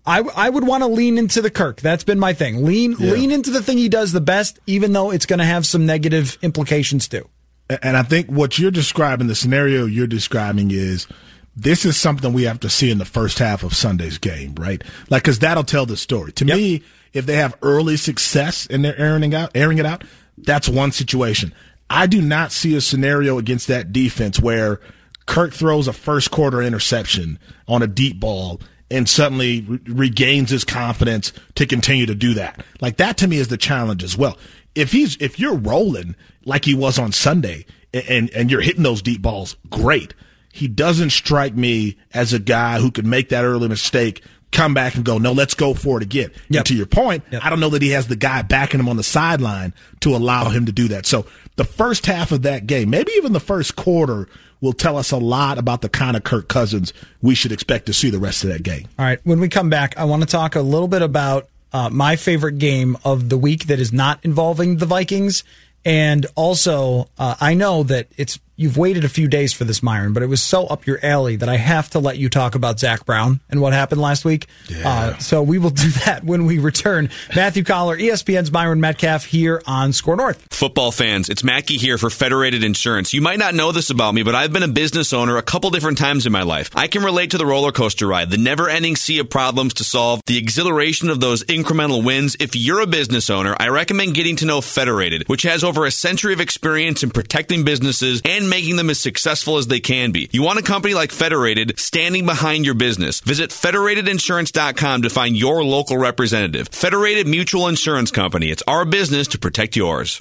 I, I would want to lean into the Kirk. That's been my thing. Lean yeah. lean into the thing he does the best, even though it's going to have some negative implications too. And I think what you're describing, the scenario you're describing is this is something we have to see in the first half of Sunday's game, right? Like, cause that'll tell the story. To yep. me, if they have early success and they're airing out, airing it out, that's one situation. I do not see a scenario against that defense where Kirk throws a first quarter interception on a deep ball and suddenly re- regains his confidence to continue to do that. Like that to me is the challenge as well. If he's if you're rolling like he was on Sunday and and you're hitting those deep balls, great. He doesn't strike me as a guy who could make that early mistake, come back and go, no, let's go for it again. Yep. And to your point, yep. I don't know that he has the guy backing him on the sideline to allow him to do that. So the first half of that game, maybe even the first quarter, will tell us a lot about the kind of Kirk Cousins we should expect to see the rest of that game. All right. When we come back, I want to talk a little bit about uh, my favorite game of the week that is not involving the Vikings. And also, uh, I know that it's you've waited a few days for this, Myron, but it was so up your alley that I have to let you talk about Zach Brown and what happened last week. Yeah. Uh, so we will (laughs) do that when we return. Matthew Coller, ESPN's Myron Medcalf here on SKOR North. Football fans, it's Mackey here for Federated Insurance. You might not know this about me, but I've been a business owner a couple different times in my life. I can relate to the roller coaster ride, the never ending sea of problems to solve, the exhilaration of those incremental wins. If you're a business owner, I recommend getting to know Federated, which has over a century of experience in protecting businesses and making them as successful as they can be. You want a company like Federated standing behind your business. Visit federatedinsurance.com to find your local representative. Federated Mutual Insurance Company. It's our business to protect yours.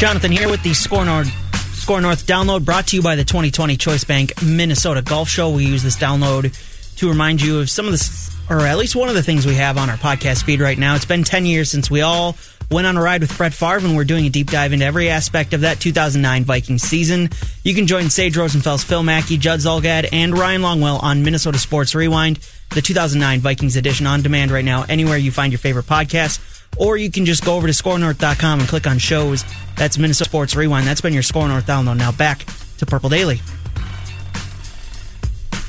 Jonathan here with the SKOR North, SKOR North download brought to you by the 2020 Choice Bank Minnesota Golf Show. We use this download to remind you of some of the, or at least one of the things we have on our podcast feed right now. It's been 10 years since we all went on a ride with Brett Favre, and we're doing a deep dive into every aspect of that 2009 Vikings season. You can join Sage Rosenfels, Phil Mackey, Judd Zulgad, and Ryan Longwell on Minnesota Sports Rewind, the 2009 Vikings edition on demand right now, anywhere you find your favorite podcast. Or you can just go over to skornorth.com and click on shows. That's Minnesota Sports Rewind. That's been your SKOR North download. Now back to Purple Daily.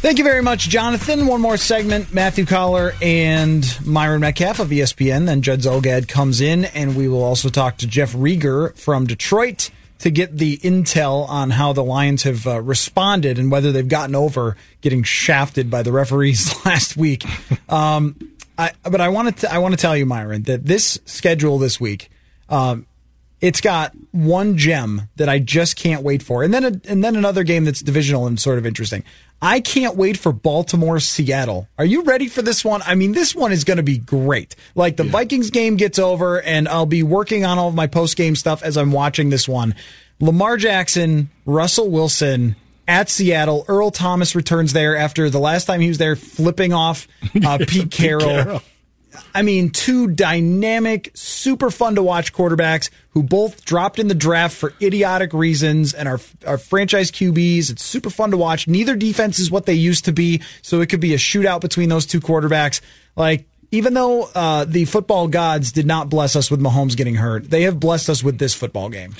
Thank you very much, Jonathan. One more segment. Matthew Coller and Myron Medcalf of ESPN. Then Judd Zulgad comes in, and we will also talk to Jeff Rieger from Detroit to get the intel on how the Lions have uh, responded and whether they've gotten over getting shafted by the referees (laughs) last week. Um, I, but I want to I want to tell you, Myron, that this schedule this week, um, it's got one gem that I just can't wait for, and then a, and then another game that's divisional and sort of interesting. I can't wait for Baltimore Seattle. Are you ready for this one? I mean, this one is going to be great. Like the yeah. Vikings game gets over and I'll be working on all of my post game stuff as I'm watching this one. Lamar Jackson, Russell Wilson at Seattle. Earl Thomas returns there after the last time he was there flipping off uh, (laughs) Pete Carroll. Pete Carroll. I mean, two dynamic, super fun to watch quarterbacks who both dropped in the draft for idiotic reasons and are, are franchise QBs. It's super fun to watch. Neither defense is what they used to be, so it could be a shootout between those two quarterbacks. Like, even though uh, the football gods did not bless us with Mahomes getting hurt, they have blessed us with this football game.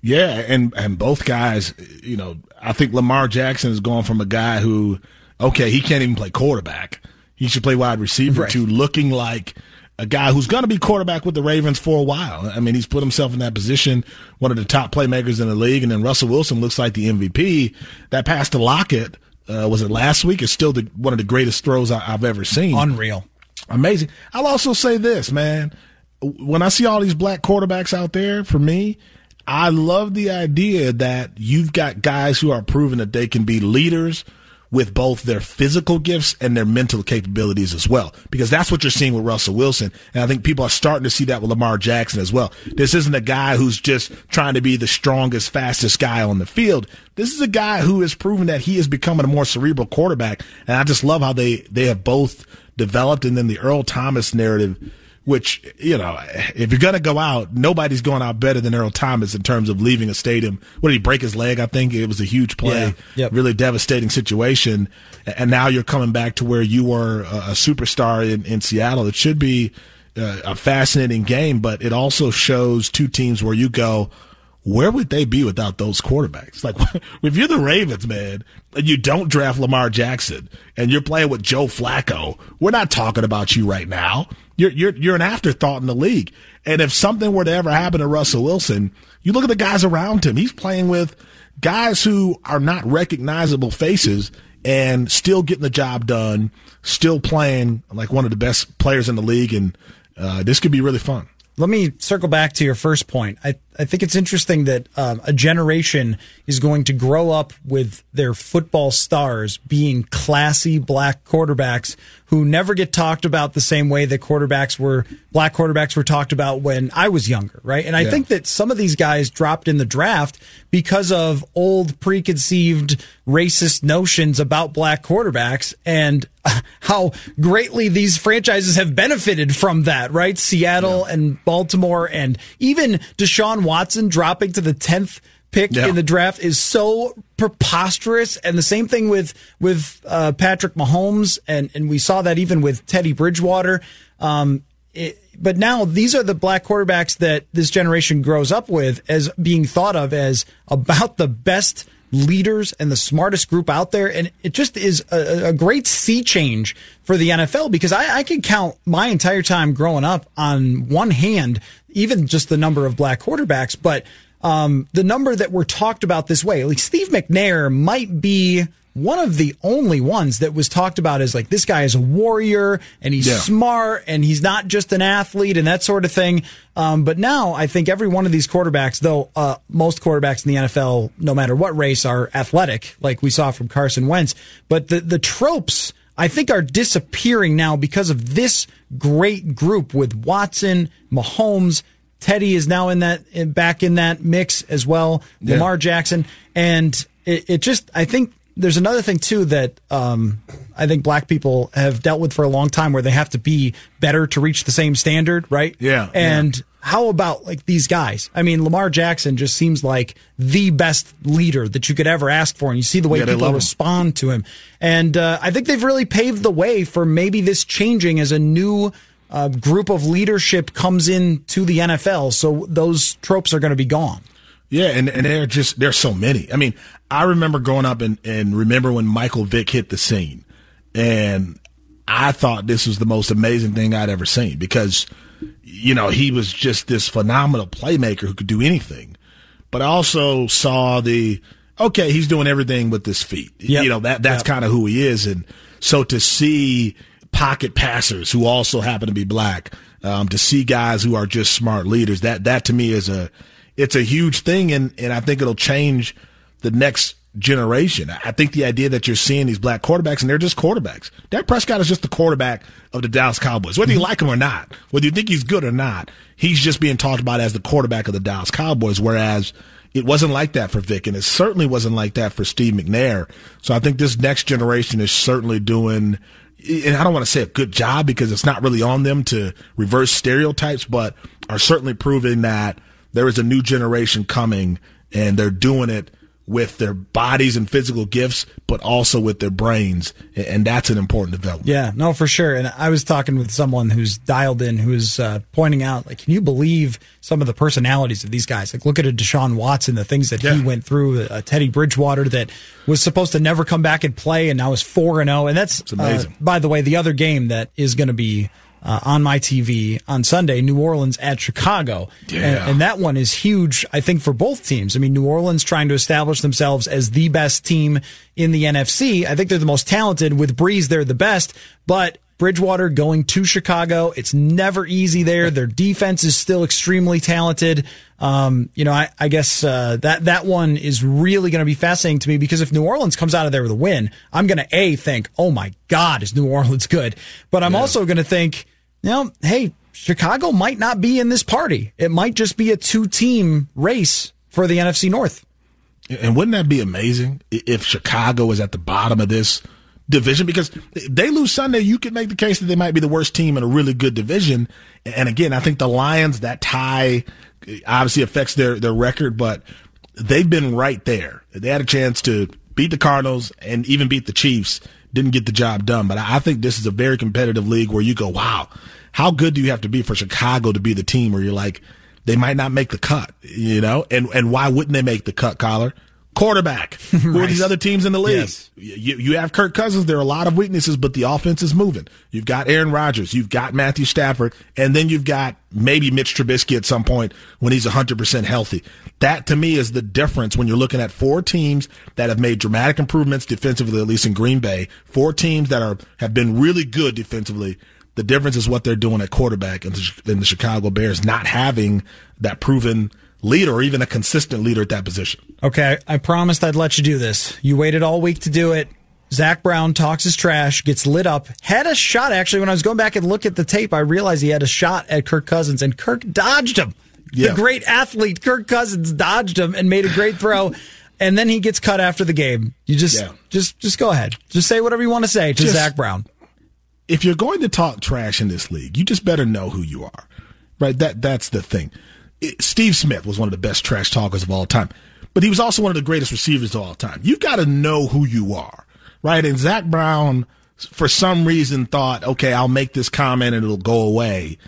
Yeah, and and both guys, you know, I think Lamar Jackson is going from a guy who, okay, he can't even play quarterback he should play wide receiver right. to looking like a guy who's going to be quarterback with the Ravens for a while. I mean, he's put himself in that position, one of the top playmakers in the league, and then Russell Wilson looks like the MVP. That pass to Lockett, uh, was it last week? Is still the, one of the greatest throws I, have ever seen. Unreal. Amazing. I'll also say this, man. When I see all these black quarterbacks out there, for me, I love the idea that you've got guys who are proving that they can be leaders – with both their physical gifts and their mental capabilities as well. Because that's what you're seeing with Russell Wilson. And I think people are starting to see that with Lamar Jackson as well. This isn't a guy who's just trying to be the strongest, fastest guy on the field. This is a guy who has proven that he is becoming a more cerebral quarterback. And I just love how they, they have both developed. And then the Earl Thomas narrative which, you know, if you're going to go out, nobody's going out better than Earl Thomas in terms of leaving a stadium. What did he break his leg? I think it was a huge play, yeah. yep. really devastating situation. And now you're coming back to where you were a superstar in, in Seattle. It should be uh, a fascinating game, but it also shows two teams where you go, where would they be without those quarterbacks? Like, (laughs) if you're the Ravens, man, and you don't draft Lamar Jackson and you're playing with Joe Flacco, we're not talking about you right now. You're, you're, you're an afterthought in the league. And if something were to ever happen to Russell Wilson, you look at the guys around him. He's playing with guys who are not recognizable faces and still getting the job done, still playing like one of the best players in the league. And uh, this could be really fun. Let me circle back to your first point. I I think it's interesting that um, a generation is going to grow up with their football stars being classy black quarterbacks who never get talked about the same way that quarterbacks were black quarterbacks were talked about when I was younger, right? And I Yeah. think that some of these guys dropped in the draft because of old preconceived racist notions about black quarterbacks and (laughs) how greatly these franchises have benefited from that, right? Seattle and Baltimore and even Deshaun Watson dropping to the 10th pick Yeah. in the draft is so preposterous. And the same thing with with uh, Patrick Mahomes. And and we saw that even with Teddy Bridgewater. Um it, but now these are the black quarterbacks that this generation grows up with as being thought of as about the best leaders and the smartest group out there. And it just is a, a great sea change for the NFL because I, I can count my entire time growing up on one hand even just the number of black quarterbacks but um, the number that were talked about this way. Like Steve McNair might be one of the only ones that was talked about as like this guy is a warrior and he's Yeah. smart and he's not just an athlete and that sort of thing. Um, but now I think every one of these quarterbacks, though uh, most quarterbacks in the NFL, no matter what race, are athletic, like we saw from Carson Wentz. But the the tropes. I think are disappearing now because of this great group with Watson, Mahomes, Teddy is now in that back in that mix as well. Yeah. Lamar Jackson, and it, it just I think there's another thing too that um, I think black people have dealt with for a long time, where they have to be better to reach the same standard, right? Yeah, And how about like these guys? I mean, Lamar Jackson just seems like the best leader that you could ever ask for, and you see the way Yeah, people him. respond to him. And uh, I think they've really paved the way for maybe this changing as a new uh, group of leadership comes into the NFL. So those tropes are going to be gone. Yeah, and, and there are just there's so many. I mean, I remember growing up and, and remember when Michael Vick hit the scene. And I thought this was the most amazing thing I'd ever seen because, you know, he was just this phenomenal playmaker who could do anything. But I also saw the okay, he's doing everything with his feet. Yep. You know, that that's Yep. kind of who he is. And so to see pocket passers who also happen to be black, um, to see guys who are just smart leaders, that that to me is a it's a huge thing and, and I think it'll change the next generation. I think the idea that you're seeing these black quarterbacks and they're just quarterbacks. Dak Prescott is just the quarterback of the Dallas Cowboys. Whether you mm-hmm. like him or not, whether you think he's good or not, he's just being talked about as the quarterback of the Dallas Cowboys. Whereas it wasn't like that for Vick, and it certainly wasn't like that for Steve McNair. So I think this next generation is certainly doing, and I don't want to say a good job because it's not really on them to reverse stereotypes, but are certainly proving that there is a new generation coming and they're doing it with their bodies and physical gifts, but also with their brains. And that's an important development. Yeah, no, for sure. And I was talking with someone who's dialed in who's uh, pointing out, like, can you believe some of the personalities of these guys? Like, look at a Deshaun Watson, the things that he went through, uh, Teddy Bridgewater that was supposed to never come back and play, and now is 4 and 0. And that's, amazing. uh, by the way, the other game that is going to be. Uh, on my TV on Sunday, New Orleans at Chicago. Yeah. And, and that one is huge, I think, for both teams. I mean, New Orleans trying to establish themselves as the best team in the NFC. I think they're the most talented. With Brees, they're the best. But Bridgewater going to Chicago, it's never easy there. Their defense is still extremely talented. Um, you know, I, I guess uh, that that one is really going to be fascinating to me because if New Orleans comes out of there with a win, I'm going to a think, oh my God, is New Orleans good? But I'm also going to think, you know, hey, Chicago might not be in this party. It might just be a two team race for the NFC North. And wouldn't that be amazing if Chicago is at the bottom of this division? Because they lose Sunday, you could make the case that they might be the worst team in a really good division. And again, I think the Lions, that tie obviously affects their, their record, but they've been right there. They had a chance to beat the Cardinals and even beat the Chiefs. Didn't get the job done. But I think this is a very competitive league where you go, wow, how good do you have to be for Chicago to be the team where you're like, they might not make the cut, you know? And and why wouldn't they make the cut, Coller? Quarterback. (laughs) Who are these other teams in the league? Yes. You, you have Kirk Cousins. There are a lot of weaknesses, but the offense is moving. You've got Aaron Rodgers. You've got Matthew Stafford. And then you've got maybe Mitch Trubisky at some point when he's 100% healthy. That to me is the difference when you're looking at four teams that have made dramatic improvements defensively, at least in Green Bay. Four teams that are have been really good defensively. The difference is what they're doing at quarterback and the, and the Chicago Bears not having that proven leader or even a consistent leader at that position. Okay, I promised I'd let you do this. You waited all week to do it. Zach Brown talks his trash, gets lit up, had a shot. Actually, when I was going back and look at the tape, I realized he had a shot at Kirk Cousins, and Kirk dodged him. Yeah. The great athlete Kirk Cousins dodged him and made a great throw. (laughs) And then he gets cut after the game. You just, Yeah. just, just go ahead. Just say whatever you want to say to Just- Zach Brown. if you're going to talk trash in this league, you just better know who you are, right? That that's the thing. Steve Smith was one of the best trash talkers of all time, but he was also one of the greatest receivers of all time. You've got to know who you are, right? And Zach Brown, for some reason, thought, okay, I'll make this comment and it'll go away.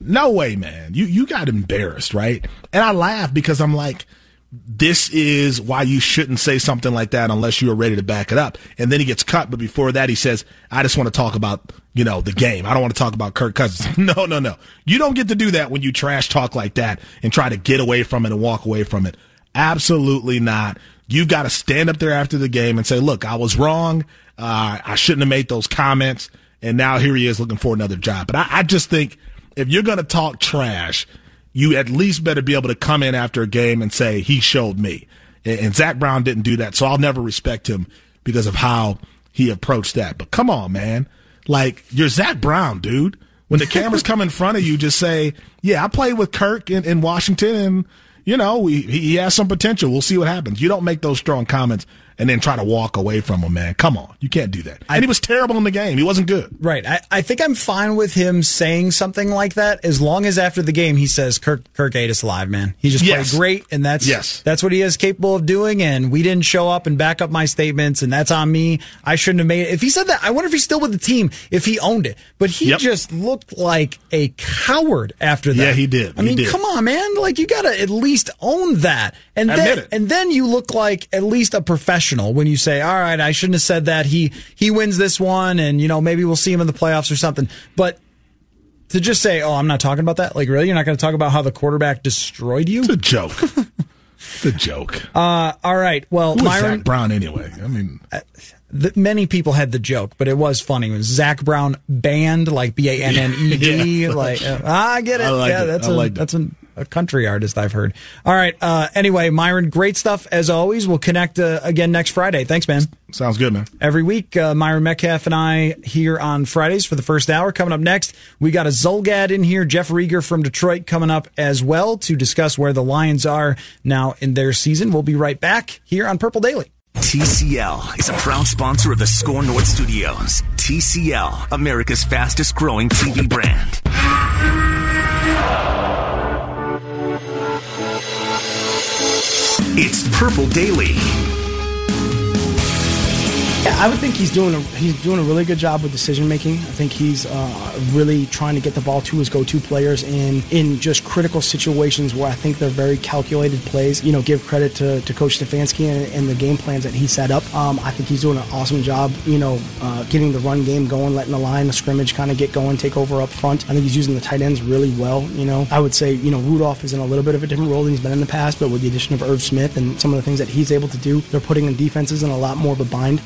No way, man. You you got embarrassed, right? And I laugh because I'm like, this is why you shouldn't say something like that unless you are ready to back it up. And then he gets cut, but before that, he says, I just want to talk about, you know, the game. I don't want to talk about Kirk Cousins. (laughs) no, no, no. You don't get to do that when you trash talk like that and try to get away from it and walk away from it. Absolutely not. You've got to stand up there after the game and say, look, I was wrong. Uh, I shouldn't have made those comments. And now here he is looking for another job. But I, I just think if you're going to talk trash, you at least better be able to come in after a game and say he showed me. And, and Zach Brown didn't do that, so I'll never respect him because of how he approached that. But come on, man, like you're Zach Brown, dude. When the cameras come in front of you, just say, "Yeah, I played with Kirk in, in Washington, and you know we, he has some potential. We'll see what happens." You don't make those strong comments and then try to walk away from him, man. Come on, you can't do that. and he was terrible in the game. He wasn't good. Right. I, I think I'm fine with him saying something like that as long as after the game he says Kirk Kirk ate us alive, man. He just Yes. played great and that's Yes. that's what he is capable of doing and we didn't show up and back up my statements and that's on me. I shouldn't have made it. If he said that, I wonder if he's still with the team, if he owned it. But he Yep. just looked like a coward after that. Yeah, he did. I He mean, did. come on, man. Like you gotta at least own that. And Admit then it. and then you look like at least a professional when you say, "All right, I shouldn't have said that. He he wins this one, and you know maybe we'll see him in the playoffs or something." But to just say, "Oh, I'm not talking about that," like really, you're not going to talk about how the quarterback destroyed you? It's a joke. it's a joke. (laughs) Uh, all right. Well, Who Myron, Zach Brown anyway? I mean, the, many people had the joke, but it was funny. It was Zach Brown banned, like B A N N E D. (laughs) Like uh, I get it. I like yeah, it. that's I a like that's a, a country artist I've heard. All right. Uh, anyway, Myron, great stuff as always. We'll connect uh, again next Friday. Thanks, man. sounds good, man. Every week, uh, Myron Medcalf and I here on Fridays for the first hour. Coming up next, we got a Zulgad in here, Jeff Rieger from Detroit coming up as well to discuss where the Lions are now in their season. We'll be right back here on Purple Daily. TCL is a proud sponsor of the SKOR North Studios. TCL, America's fastest growing TV brand. It's Purple Daily. Yeah, I would think he's doing a he's doing a really good job with decision making. I think he's uh, really trying to get the ball to his go-to players in in just critical situations where I think they're very calculated plays. You know, give credit to, to Coach Stefanski and, and the game plans that he set up. Um, I think he's doing an awesome job. You know, uh, getting the run game going, letting the line, the scrimmage kind of get going, take over up front. I think he's using the tight ends really well. You know, I would say you know Rudolph is in a little bit of a different role than he's been in the past, but with the addition of Irv Smith and some of the things that he's able to do, they're putting the defenses in a lot more of a bind.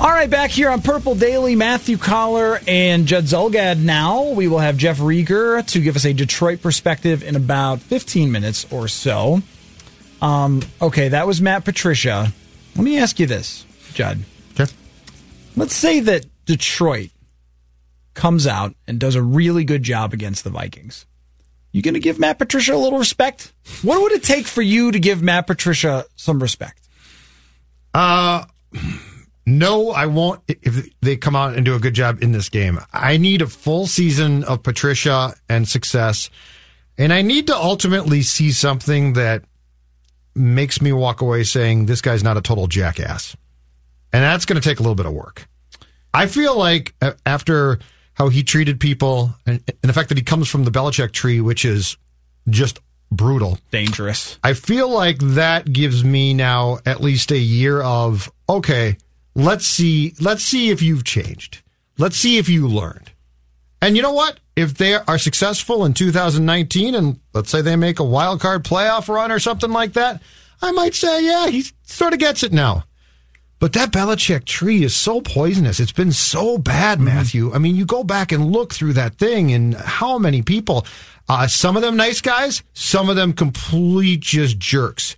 All right, back here on Purple Daily, Matthew Coller and Judd Zulgad now. We will have Jeff Rieger to give us a Detroit perspective in about 15 minutes or so. Um, okay, that was Matt Patricia. Let me ask you this, Judd. Okay. Let's say that Detroit comes out and does a really good job against the Vikings. You going to give Matt Patricia a little respect? What would it take for you to give Matt Patricia some respect? Uh, no, I won't if they come out and do a good job in this game. I need a full season of Patricia and success. And I need to ultimately see something that makes me walk away saying this guy's not a total jackass. And that's going to take a little bit of work. I feel like uh, after how he treated people and, and the fact that he comes from the Belichick tree, which is just brutal. Dangerous. I feel like that gives me now at least a year of okay, let's see let's see if you've changed. Let's see if you learned. And you know what? If they are successful in 2019 and let's say they make a wild card playoff run or something like that, I might say, yeah, he sort of gets it now. But that Belichick tree is so poisonous. It's been so bad, Matthew. I mean, you go back and look through that thing and how many people, uh, some of them nice guys, some of them complete just jerks.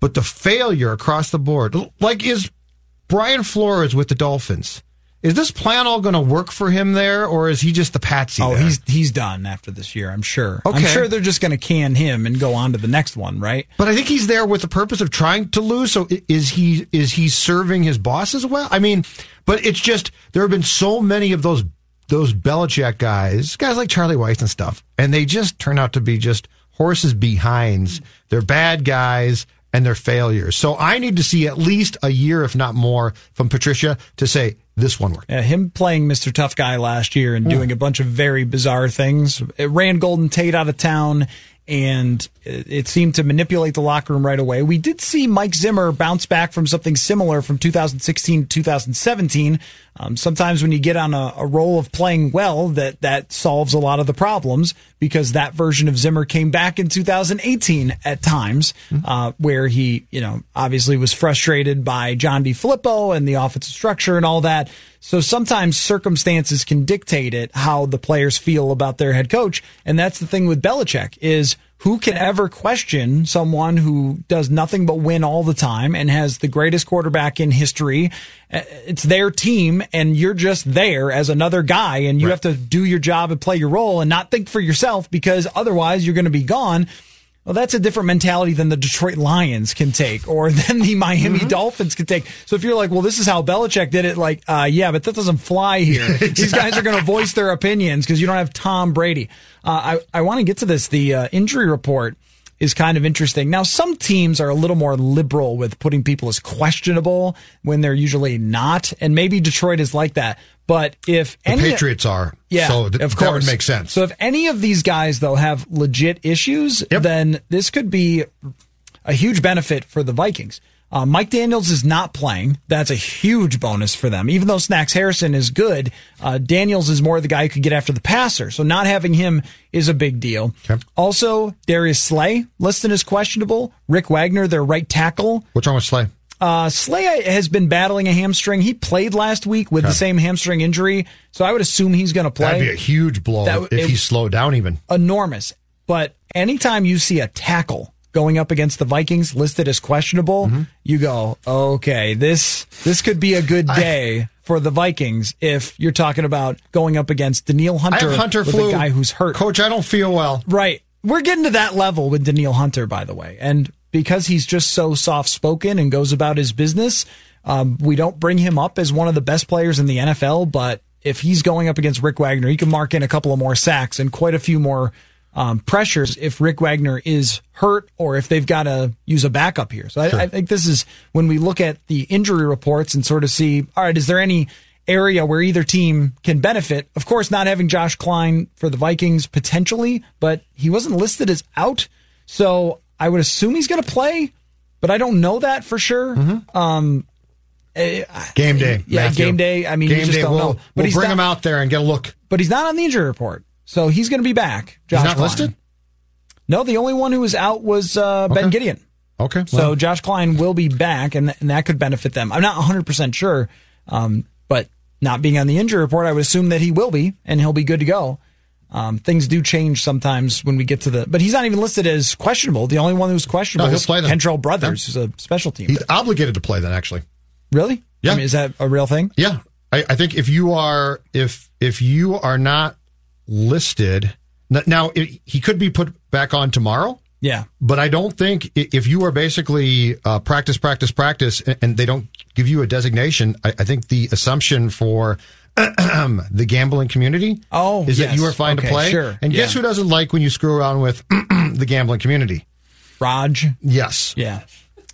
But the failure across the board, like is Brian Flores with the Dolphins. Is this plan all going to work for him there, or is he just the patsy? Oh, there? he's he's done after this year. I'm sure. Okay. I'm sure they're just going to can him and go on to the next one, right? But I think he's there with the purpose of trying to lose. So is he is he serving his boss as well? I mean, but it's just there have been so many of those those Belichick guys, guys like Charlie Weis and stuff, and they just turn out to be just horses behinds. They're bad guys and they're failures. So I need to see at least a year, if not more, from Patricia to say this one worked. Yeah, him playing Mr. Tough Guy last year and doing a bunch of very bizarre things. It ran Golden Tate out of town and it it seemed to manipulate the locker room right away. We did see Mike Zimmer bounce back from something similar from 2016 to 2017. Um, sometimes when you get on a, a roll of playing well, that that solves a lot of the problems because that version of Zimmer came back in 2018 at times, uh, where he, you know, obviously was frustrated by John DeFilippo and the offensive structure and all that. So sometimes circumstances can dictate it how the players feel about their head coach, and that's the thing with Belichick is who can ever question someone who does nothing but win all the time and has the greatest quarterback in history? Uh, It's their team and you're just there as another guy and you have to do your job and play your role and not think for yourself because otherwise you're going to be gone. Well, that's a different mentality than the Detroit Lions can take or (laughs) than the Miami Dolphins can take. So if you're like, well, this is how Belichick did it, like, uh, yeah, but that doesn't fly here. (laughs) These guys are going to voice their opinions because you don't have Tom Brady. Uh, I, I want to get to this. The uh, injury report is kind of interesting. Now, some teams are a little more liberal with putting people as questionable when they're usually not. And maybe Detroit is like that. But if The any Patriots are. yeah, So th- of that course. would make sense. So if any of these guys though have legit issues, then this could be a huge benefit for the Vikings. Uh, Mike Daniels is not playing. That's a huge bonus for them. Even though Snacks Harrison is good, uh, Daniels is more the guy who could get after the passer. So not having him is a big deal. Also, Darius Slay listed as questionable. Rick Wagner, their right tackle, What's wrong with Slay? uh, Slay has been battling a hamstring. He played last week with the same hamstring injury, so I would assume he's going to play. That'd be a huge blow That if it- he slowed down even. enormous. But anytime you see a tackle going up against the Vikings listed as questionable, Mm-hmm. you go, okay, this this could be a good day for the Vikings if you're talking about going up against Danielle Hunter, Hunter with flu. a guy who's hurt. Coach, I don't feel well. Right. We're getting to that level with Danielle Hunter, by the way. And because he's just so soft spoken and goes about his business, um, we don't bring him up as one of the best players in the NFL. But if he's going up against Rick Wagner, he can mark in a couple of more sacks and quite a few more um, pressures if Rick Wagner is hurt or if they've got to use a backup here. So I, I think this is when we look at the injury reports and sort of see, all right, is there any area where either team can benefit. Of course, not having Josh Kline for the Vikings potentially, but he wasn't listed as out. So I would assume he's going to play, but I don't know that for sure. Um, eh, Game day. Yeah, Matthew. game day. I mean, you game just day. don't we'll, know. But we'll bring not- him out there and get a look. but he's not on the injury report. So he's going to be back. Josh He's not Kline. listed? No, the only one who was out was uh, Ben Okay. Gideon. Okay. So Josh Kline will be back, and, and that could benefit them. I'm not 100% sure, um, but not being on the injury report, I would assume that he will be, and he'll be good to go. Um, things do change sometimes when we get to the, but he's not even listed as questionable. The only one who's questionable No, is. Kentrell Brothers, who's a special team. he's obligated to play then, actually. really? Yeah. I mean, is that a real thing? Yeah. I, I think if you are if if you are not listed now it, he could be put back on tomorrow. Yeah. But I don't think if you are basically uh, practice, practice, practice, and they don't give you a designation, I, I think the assumption for (clears throat) the gambling community Oh, is that you are fine Okay, to play. sure. And guess who doesn't like when you screw around with (clears throat) the gambling community? Raj? Yes. Yeah.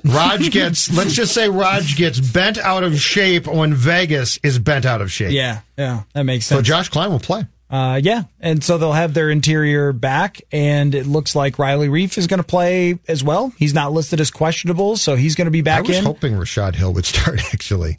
Raj (laughs) gets, let's just say Raj gets bent out of shape when Vegas is bent out of shape. Yeah. Yeah. That makes sense. So Josh Kline will play. Uh, yeah, and so they'll have their interior back, and it looks like Riley Reiff is going to play as well. He's not listed as questionable, so he's going to be back. I was in. hoping Rashad Hill would (laughs) start actually.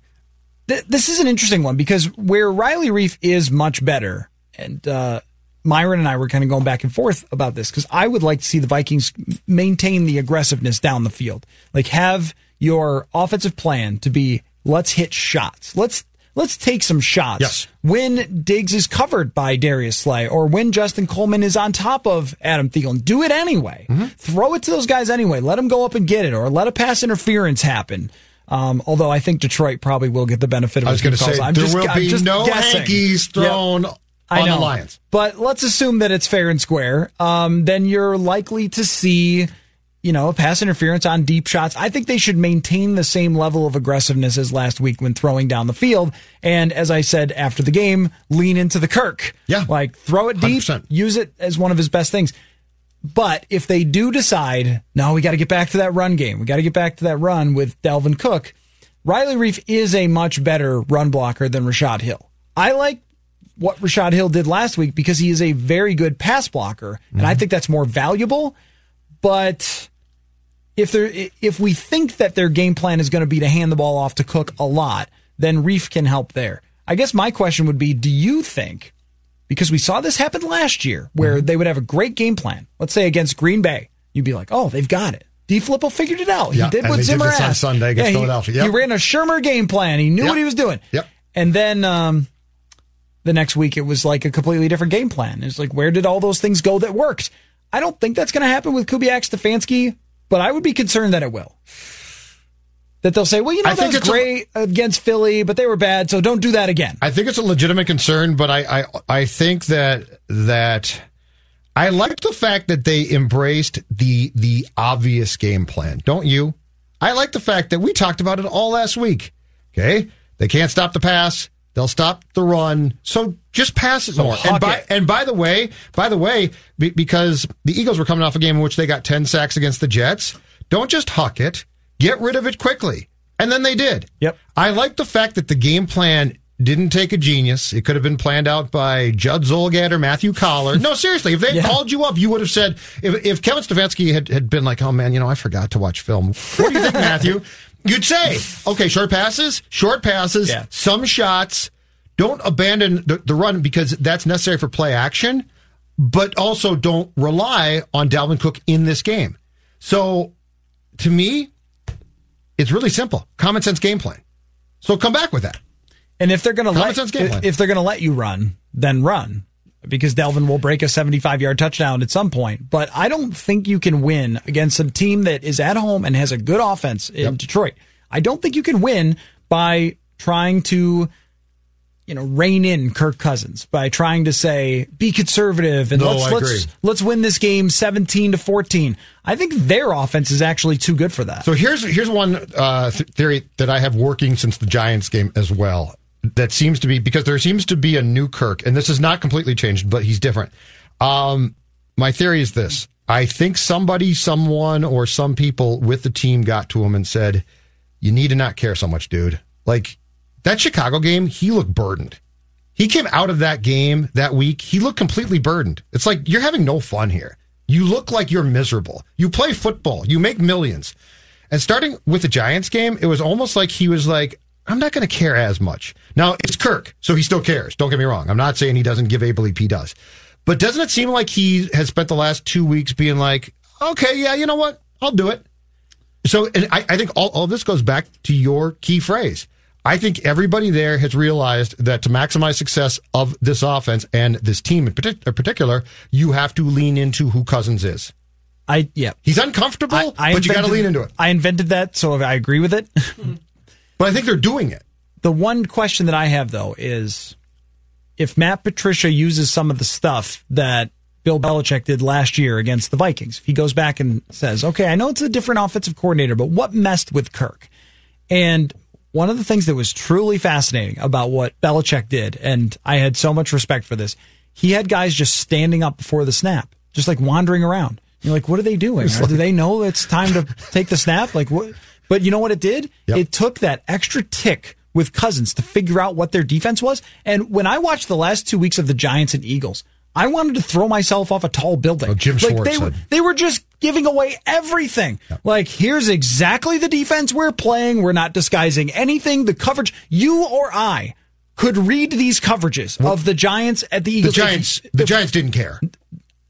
Th- this is an interesting one because where Riley Reiff is much better, and uh, Myron and I were kind of going back and forth about this because I would like to see the Vikings maintain the aggressiveness down the field, like have your offensive plan to be let's hit shots. Let's let's take some shots. Yes. When Diggs is covered by Darius Slay or when Justin Coleman is on top of Adam Thielen, do it anyway. Mm-hmm. Throw it to those guys anyway. Let them go up and get it or let a pass interference happen. Um, although I think Detroit probably will get the benefit of I was going to say I'm there just, will I'm be no guessing. hankies Yep. thrown I on the. Lions. But let's assume that it's fair and square. Um, then you're likely to see, you know, pass interference on deep shots. I think they should maintain the same level of aggressiveness as last week when throwing down the field. And as I said after the game, lean into the Kirk. Yeah. Like throw it deep, 100%. use it as one of his best things. But if they do decide, no, we got to get back to that run game. We got to get back to that run with Dalvin Cook. Riley Reiff is a much better run blocker than Rashad Hill. I like what Rashad Hill did last week because he is a very good pass blocker, and I mm-hmm. think that's more valuable. But if they if we think that their game plan is going to be to hand the ball off to Cook a lot, then Reiff can help there. I guess my question would be: Do you think? Because we saw this happen last year, where they would have a great game plan. Let's say against Green Bay, you'd be like, "Oh, they've got it." DeFilippo figured it out. Yeah, he did what did Zimmer on asked. Sunday against he- Philadelphia. Yep. He ran a Shurmur game plan. He knew Yep. what he was doing. Yep. And then um, the next week, it was like a completely different game plan. It's like, where did all those things go that worked? I don't think that's going to happen with Kubiak Stefanski, but I would be concerned that it will. That they'll say, well, you know, I that think was it's a- great against Philly, but they were bad, so don't do that again. I think it's a legitimate concern, but I, I, I think that that I like the fact that they embraced the the obvious game plan. Don't you? I like the fact that we talked about it all last week. Okay, they can't stop the pass. They'll stop the run. So just pass it So more. And by it. and by the way, by the way, be, because the Eagles were coming off a game in which they got ten sacks against the Jets. Don't just huck it. Get rid of it quickly. And then they did. Yep. I like the fact that the game plan didn't take a genius. It could have been planned out by Judd Zulgad or Matthew Coller. (laughs) No, seriously, if they Yeah. called you up, you would have said, if, if Kevin Stefanski had, had been like, oh man, you know, I forgot to watch film. What do you think, (laughs) Matthew? You'd say, okay, short passes, short passes, Yeah. some shots. Don't abandon the, the run because that's necessary for play action, but also don't rely on Dalvin Cook in this game. So to me, it's really simple. Common sense game plan. So come back with that. And if they're going to let sense if they're going to let you run, then run because Dalvin will break a 75 yard touchdown at some point. But I don't think you can win against a team that is at home and has a good offense in Detroit. I don't think you can win by trying to you know rein in Kirk Cousins by trying to say be conservative and No, let's I let's agree. let's win this game 17 to 14. I think their offense is actually too good for that. So here's here's one uh, th- theory that I have working since the Giants game as well. That seems to be because there seems to be a new Kirk, and this is not completely changed, but he's different. Um, my theory is this: I think somebody, someone, or some people with the team got to him and said, "You need to not care so much, dude." Like that Chicago game, he looked burdened. He came out of that game that week. He looked completely burdened. It's like you're having no fun here. You look like you're miserable. You play football. You make millions. And starting with the Giants game, it was almost like he was like, I'm not going to care as much. Now, it's Kirk, so he still cares. Don't get me wrong. I'm not saying he doesn't give a bleep. He does. But doesn't it seem like he has spent the last two weeks being like, okay, yeah, you know what? I'll do it. So, and I, I think all, all this goes back to your key phrase. I think everybody there has realized that to maximize success of this offense and this team in partic- uh, particular, you have to lean into who Cousins is. I yeah. He's uncomfortable, I but you got to lean into it. I invented that, so I agree with it. (laughs) Hmm. But I think they're doing it. The one question that I have though is if Matt Patricia uses some of the stuff that Bill Belichick did last year against the Vikings, if he goes back and says, "Okay, I know it's a different offensive coordinator, but what messed with Kirk?" And one of the things that was truly fascinating about what Belichick did, and I had so much respect for this, he had guys just standing up before the snap, just like wandering around. You're like, what are they doing? It's Do they know it's time to take the snap? Like what? But you know what it did? Yep. It took that extra tick with Cousins to figure out what their defense was. And when I watched the last two weeks of the Giants and Eagles, I wanted to throw myself off a tall building. Oh, Jim like Schwartz they were, they were just giving away everything. Like here's exactly the defense we're playing. We're not disguising anything. The coverage, you or I could read these coverages of the Giants at the The Eagles. Giants, the Giants didn't care.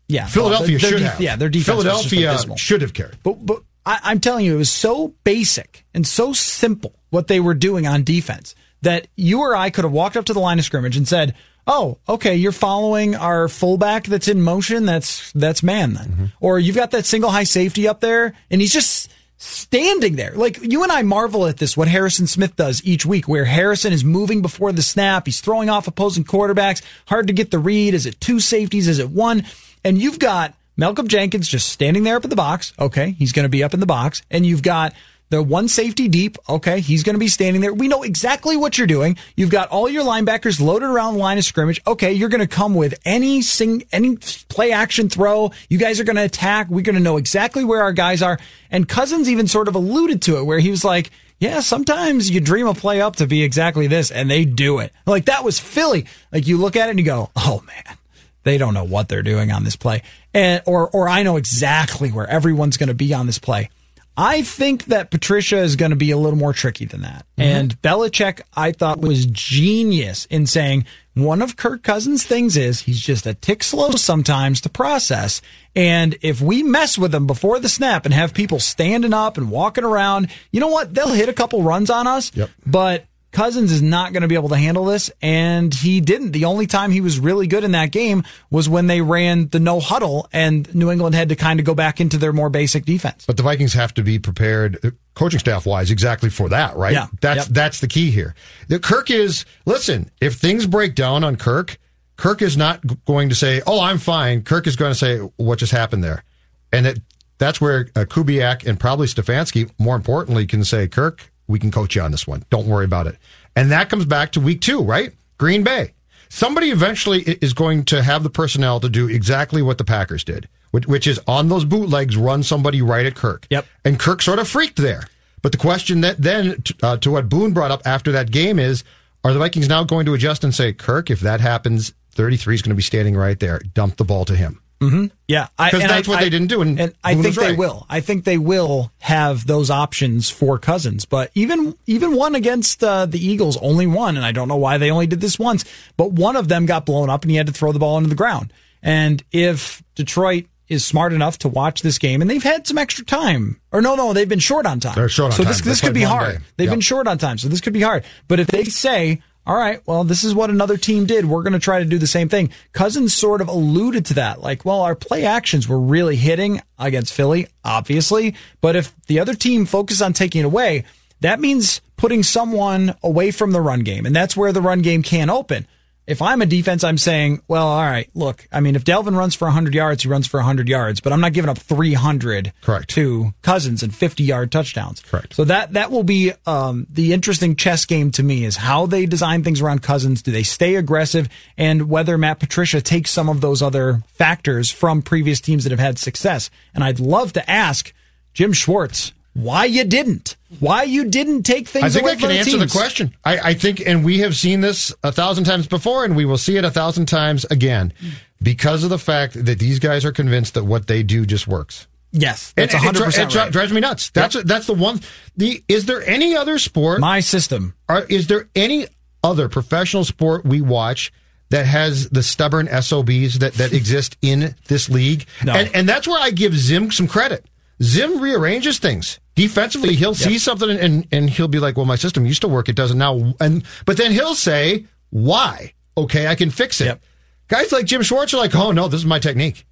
yeah, Philadelphia their should have. Yeah, their defense. Philadelphia should have cared. But but I, I'm telling you, it was so basic and so simple what they were doing on defense that you or I could have walked up to the line of scrimmage and said, "Oh, okay, you're following our fullback that's in motion. That's that's man then." Mm-hmm. Or you've got that single high safety up there, and he's just standing there. Like you and I marvel at this, what Harrison Smith does each week, where Harrison is moving before the snap. He's throwing off opposing quarterbacks. Hard to get the read. Is it two safeties? Is it one? And you've got Malcolm Jenkins just standing there up in the box. Okay. He's going to be up in the box. And you've got the one safety deep. Okay. He's going to be standing there. We know exactly what you're doing. You've got all your linebackers loaded around the line of scrimmage. Okay. You're going to come with any sing, any play action throw. You guys are going to attack. We're going to know exactly where our guys are. And Cousins even sort of alluded to it where he was like, yeah, sometimes you dream a play up to be exactly this and they do it. Like that was Philly. Like you look at it and you go, oh man, they don't know what they're doing on this play. And, or, or I know exactly where everyone's going to be on this play. I think that Patricia is going to be a little more tricky than that. Mm-hmm. And Belichick, I thought was genius in saying one of Kirk Cousins' things is he's just a tick slow sometimes to process. And if we mess with him before the snap and have people standing up and walking around, you know what? They'll hit a couple runs on us. Yep. But Cousins is not going to be able to handle this, and he didn't. The only time he was really good in that game was when they ran the no huddle, and New England had to kind of go back into their more basic defense. But the Vikings have to be prepared, uh, coaching staff wise, exactly for that, right? Yeah. That's Yep. that's the key here. The Kirk is listen. If things break down on Kirk, Kirk is not going to say, "Oh, I'm fine." Kirk is going to say, "What just happened there?" And it, that's where uh, Kubiak and probably Stefanski, more importantly, can say, "Kirk, we can coach you on this one. Don't worry about it." And that comes back to week two, right? Green Bay. Somebody eventually is going to have the personnel to do exactly what the Packers did, which, which is on those bootlegs run somebody right at Kirk. Yep. And Kirk sort of freaked there. But the question that then uh, to what Boone brought up after that game is, are the Vikings now going to adjust and say, Kirk, if that happens, 33 is going to be standing right there. Dump the ball to him. Mm-hmm. Yeah, 'Cause and that's what they didn't do, and I think was they will. I think they will have those options for Cousins. But even even one against uh, the Eagles, only one, and I don't know why they only did this once. But one of them got blown up, and he had to throw the ball into the ground. And if Detroit is smart enough to watch this game, and they've had some extra time, or no, no, they've been short on time. They're short on so time. this this could be one hard. They've Yep. been short on time, so this could be hard. But if they say, all right, well, this is what another team did. We're going to try to do the same thing. Cousins sort of alluded to that. Like, well, our play actions were really hitting against Philly, obviously. But if the other team focus on taking it away, that means putting someone away from the run game. And that's where the run game can open. If I'm a defense, I'm saying, well, all right, look, I mean, if Dalvin runs for 100 yards, he runs for 100 yards, but I'm not giving up 300 Correct. to Cousins and 50 yard touchdowns. Correct. So that that will be um, the interesting chess game to me is how they design things around Cousins. Do they stay aggressive, and whether Matt Patricia takes some of those other factors from previous teams that have had success. And I'd love to ask Jim Schwartz why you didn't, why you didn't take things. I think away I can from answer the question. I, I think, and we have seen this a thousand times before, and we will see it a thousand times again because of the fact that these guys are convinced that what they do just works. Yes, that's it, 100 dri- it percent right. drives me nuts. That's that's the one. The is there any other sport? My system. Are, is there any other professional sport we watch that has the stubborn SOBs that, that exist in this league? No. And, and that's where I give Zim some credit. Zim rearranges things defensively. He'll see something and, and he'll be like, "Well, my system used to work; it doesn't now." And but then he'll say, "Why? Okay, I can fix it." Yep. Guys like Jim Schwartz are like, "Oh no, this is my technique."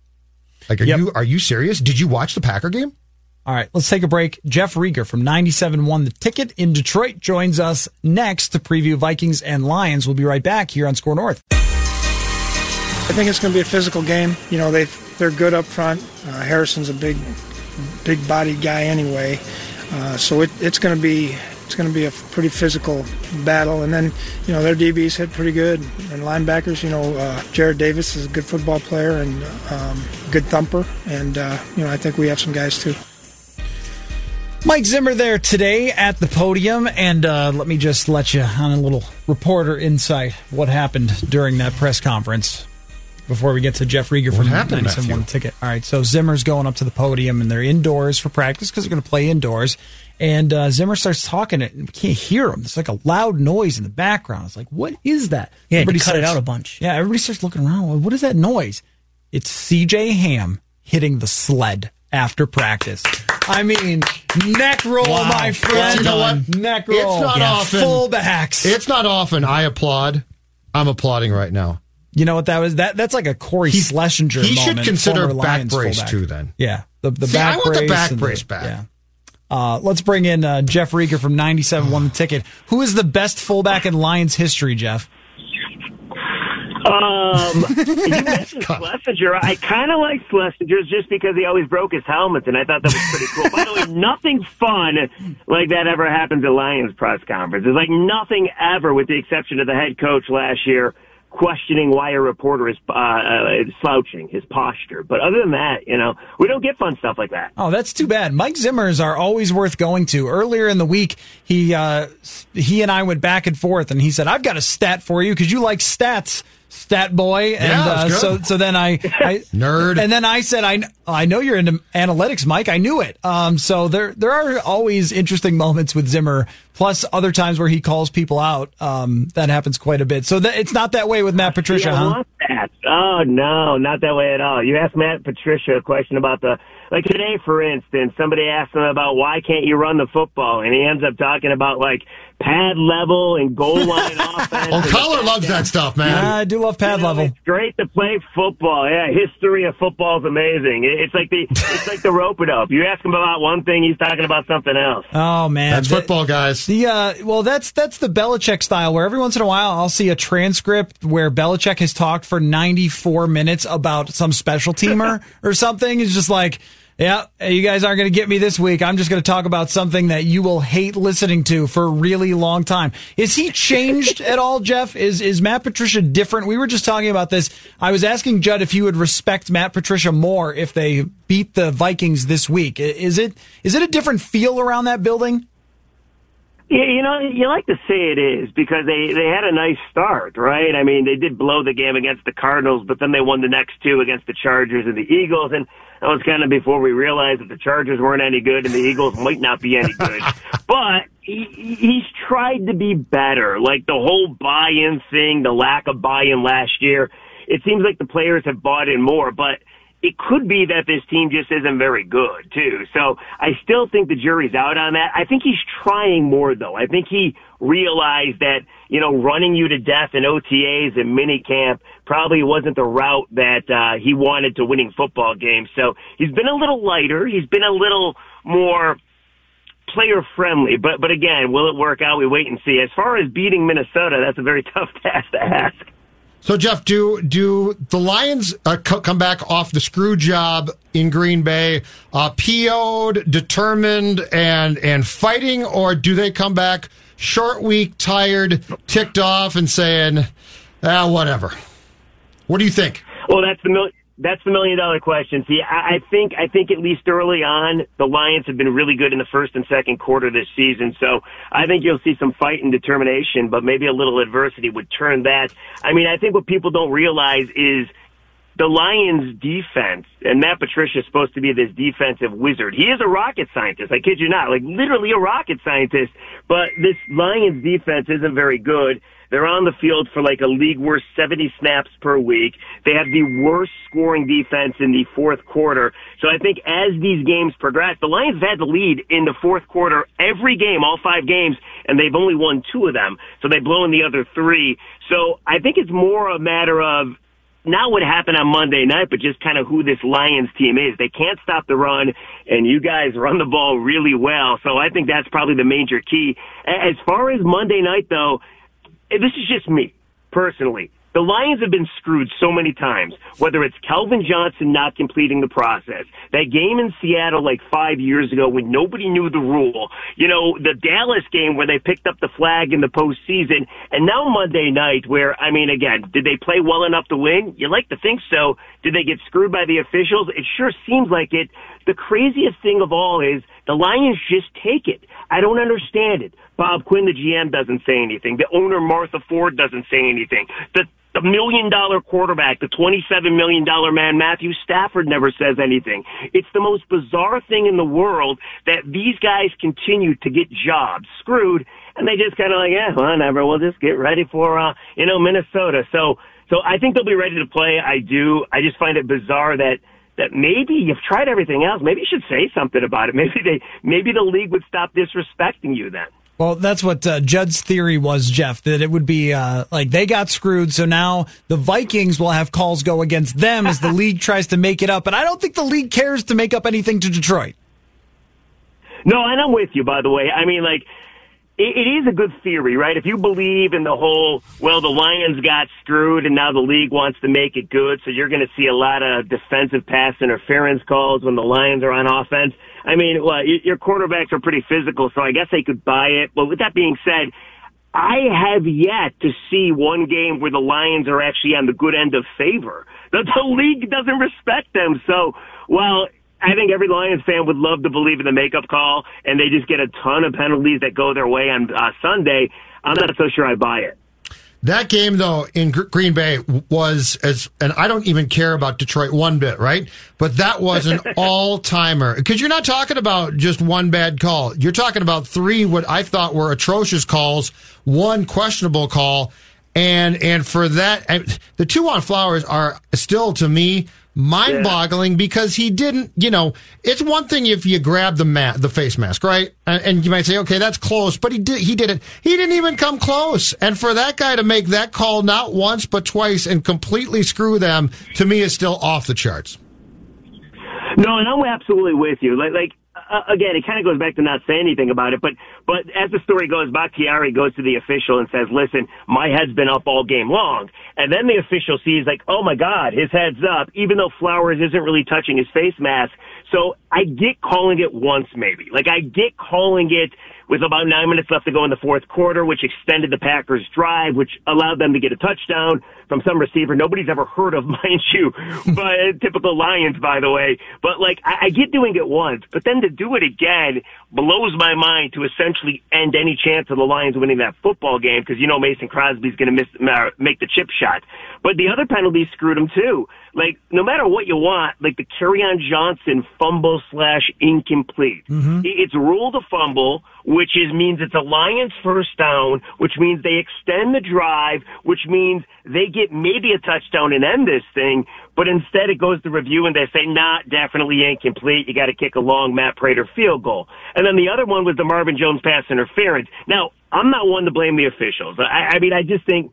Like, are Yep. you are you serious? Did you watch the Packer game? All right, let's take a break. Jeff Riger from 97.1 The Ticket in Detroit joins us next to preview Vikings and Lions. We'll be right back here on SKOR North. I think it's going to be a physical game. You know, they they're good up front. Uh, Harrison's a big, big bodied guy anyway, uh, so it, it's going to be it's going to be a pretty physical battle. And then, you know, their DBs hit pretty good, and linebackers. You know, uh, Jarrad Davis is a good football player and um, good thumper, and uh, you know, I think we have some guys too. Mike Zimmer there today at the podium, and uh, let me just let you on a little reporter insight what happened during that press conference before we get to Jeff Riger from happened, 97.1 Matthew? Ticket. All right, so Zimmer's going up to the podium, and they're indoors for practice because they're going to play indoors. And uh, Zimmer starts talking, and we can't hear him. It's like a loud noise in the background. It's like, what is that? Yeah, he cut it out a bunch. Yeah, everybody starts looking around. Well, What is that noise? It's CJ Ham hitting the sled after practice. I mean, neck roll, Wow. my friend. You know what? Neck roll. It's not often. Fullbacks. It's not often I applaud. I'm applauding right now. You know what that was? That that's like a Cory Schlesinger. he should consider former back Lions brace fullback. too, then. Yeah, the the See, back I want the brace back and brace back. Yeah. Uh, let's bring in uh, Jeff Riger from 97 won the ticket. Who is the best fullback in Lions history, Jeff? Um, you (laughs) mentioned Schlesinger. I kind of like Schlesinger just because he always broke his helmet, and I thought that was pretty cool. By the way, (laughs) nothing fun like that ever happens at Lions press conference. There's like nothing ever, with the exception of the head coach last year questioning why a reporter is uh, uh, slouching his posture. But other than that, you know, we don't get fun stuff like that. Oh, that's too bad. Mike Zimmers are always worth going to. Earlier in the week, he uh, he and I went back and forth, and he said, "I've got a stat for you because you like stats." Stat boy, and Yeah, uh, so so then I, I (laughs) Nerd. and then I said I I know you're into analytics, Mike. I knew it. Um, so there there are always interesting moments with Zimmer, plus other times where he calls people out. Um, that happens quite a bit. So that, it's not that way with Matt Patricia, Yeah, I huh? want that. Oh no, not that way at all. You asked Matt Patricia a question about the like today, for instance, somebody asked him about why can't you run the football, and he ends up talking about like pad level and goal (laughs) line offense. Oh, and Coller loves that stuff, man. Yeah, I do love pad level. It's great to play football. Yeah, history of football is amazing. It's like the it's like the (laughs) rope it up. You ask him about one thing, he's talking about something else. Oh man, That's The- football, guys. The uh, well, that's that's the Belichick style, where every once in a while I'll see a transcript where Belichick has talked for 94 minutes about some special teamer (laughs) or something. It's just like, yeah, you guys aren't going to get me this week. I'm just going to talk about something that you will hate listening to for a really long time. Is he changed (laughs) at all, Jeff? Is is Matt Patricia different? We were just talking about this. I was asking Judd if you would respect Matt Patricia more if they beat the Vikings this week. Is it is it a different feel around that building? Yeah, you know, you like to say it is because they they had a nice start, right? I mean, they did blow the game against the Cardinals, but then they won the next two against the Chargers and the Eagles, and that was kind of before we realized that the Chargers weren't any good and the Eagles might not be any good. (laughs) but he, he's tried to be better, like the whole buy-in thing, the lack of buy-in last year. It seems like the players have bought in more, but it could be that this team just isn't very good too. So I still think the jury's out on that. I think he's trying more though. I think he realized that, you know, running you to death in OTAs and minicamp probably wasn't the route that uh, he wanted to winning football games. So he's been a little lighter. He's been a little more player friendly. But but again, will it work out? We wait and see. As far as beating Minnesota, that's a very (laughs) tough task to ask. So, Jeff, do do the Lions uh, co- come back off the screw job in Green Bay, uh, PO'd, determined, and and fighting, or do they come back short week, tired, ticked off, and saying, ah, whatever? What do you think? Well, that's the mil- that's the million dollar question. See, I, I think I think at least early on, the Lions have been really good in the first and second quarter this season. So I think you'll see some fight and determination, but maybe a little adversity would turn that. I mean, I think what people don't realize is the Lions defense, and Matt Patricia is supposed to be this defensive wizard. He is a rocket scientist. I kid you not, like literally a rocket scientist. But this Lions defense isn't very good. They're on the field for like a league worst 70 snaps per week. They have the worst scoring defense in the fourth quarter. So I think as these games progress, the Lions have had the lead in the fourth quarter every game, all five games, and they've only won two of them. So they've blown the other three. So I think it's more a matter of not what happened on Monday night, but just kind of who this Lions team is. They can't stop the run, and you guys run the ball really well. So I think that's probably the major key. As far as Monday night, though, this is just me personally. The Lions have been screwed so many times, whether it's Calvin Johnson not completing the process, that game in Seattle like five years ago when nobody knew the rule, you know, the Dallas game where they picked up the flag in the postseason, and now Monday night where, I mean, again, did they play well enough to win? You like to think so. Did they get screwed by the officials? It sure seems like it. The craziest thing of all is the Lions just take it. I don't understand it. Bob Quinn, the GM, doesn't say anything. The owner, Martha Ford, doesn't say anything. The the million dollar quarterback, the $27 million man, Matthew Stafford never says anything. It's the most bizarre thing in the world that these guys continue to get jobs screwed and they just kind of like, yeah, whatever. We'll just get ready for, uh, you know, Minnesota. So, so I think they'll be ready to play. I do. I just find it bizarre that that maybe you've tried everything else. Maybe you should say something about it. (laughs) Maybe they, maybe the league would stop disrespecting you then. Well, that's what uh, Judd's theory was, Jeff, that it would be uh, like they got screwed, so now the Vikings will have calls go against them as the (laughs) league tries to make it up. And I don't think the league cares to make up anything to Detroit. No, and I'm with you, by the way. I mean, like, it, it is a good theory, right? If you believe in the whole, well, the Lions got screwed and now the league wants to make it good, so you're going to see a lot of defensive pass interference calls when the Lions are on offense. I mean, well, your quarterbacks are pretty physical, so I guess they could buy it. But with that being said, I have yet to see one game where the Lions are actually on the good end of favor. The, the league doesn't respect them. So, well, I think every Lions fan would love to believe in the makeup call, and they just get a ton of penalties that go their way on uh, Sunday. I'm not so sure I buy it. That game, though, in Green Bay was as, and I don't even care about Detroit one bit, right? But that was an (laughs) all timer because you're not talking about just one bad call. You're talking about three what I thought were atrocious calls, one questionable call, and and for that, the two on Flowers are still to me mind boggling yeah. because he didn't, you know, it's one thing if you grab the mat, the face mask, right? And, and, you might say, okay, that's close, but he did, he did it. He didn't even come close. And for that guy to make that call not once, but twice and completely screw them to me is still off the charts. No, and I'm absolutely with you. Like, like uh, again, it kind of goes back to not saying anything about it, but but as the story goes, Bakhtiari goes to the official and says, "Listen, my head's been up all game long," and then the official sees like, "Oh my God, his head's up," even though Flowers isn't really touching his face mask. So I get calling it once, maybe. Like I get calling it with about nine minutes left to go in the fourth quarter, which extended the Packers' drive, which allowed them to get a touchdown from some receiver nobody's ever heard of, (laughs) mind you, but (laughs) typical Lions, by the way. But like, I, I get doing it once, but then to do it again blows my mind to essentially end any chance of the Lions winning that football game because you know Mason Crosby's going to miss uh, make the chip shot. But the other penalties screwed him too. Like, no matter what you want, like the Kerryon Johnson fumble slash incomplete. Mm-hmm. It's ruled a fumble, which is means it's a Lions first down, which means they extend the drive, which means they get maybe a touchdown and end this thing. But instead, it goes to review and they say, not nah, definitely incomplete. You got to kick a long Matt Prater field goal. And then the other one was the Marvin Jones pass interference. Now, I'm not one to blame the officials. I, I mean, I just think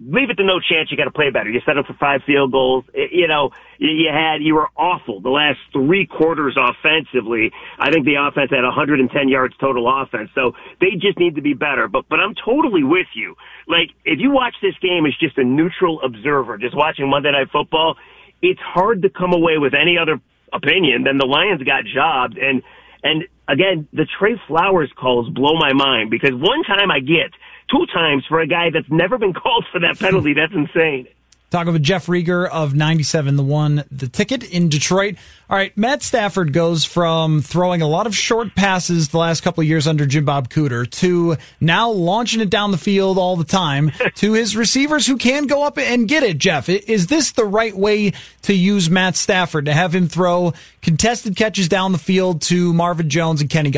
leave it to no chance. You got to play better. You set up for five field goals. It, you know, you had you were awful the last three quarters offensively. I think the offense had 110 yards total offense, so they just need to be better. But but I'm totally with you. Like if you watch this game as just a neutral observer, just watching Monday Night Football, it's hard to come away with any other opinion than the Lions got jobbed and. And again, the Trey Flowers calls blow my mind because one time I get two times for a guy that's never been called for that penalty. That's insane. Talking with Jeff Riger of 97 The One, the ticket in Detroit. All right, Matt Stafford goes from throwing a lot of short passes the last couple of years under Jim Bob Cooter to now launching it down the field all the time (laughs) to his receivers who can go up and get it, Jeff. Is this the right way to use Matt Stafford, to have him throw contested catches down the field to Marvin Jones and Kenny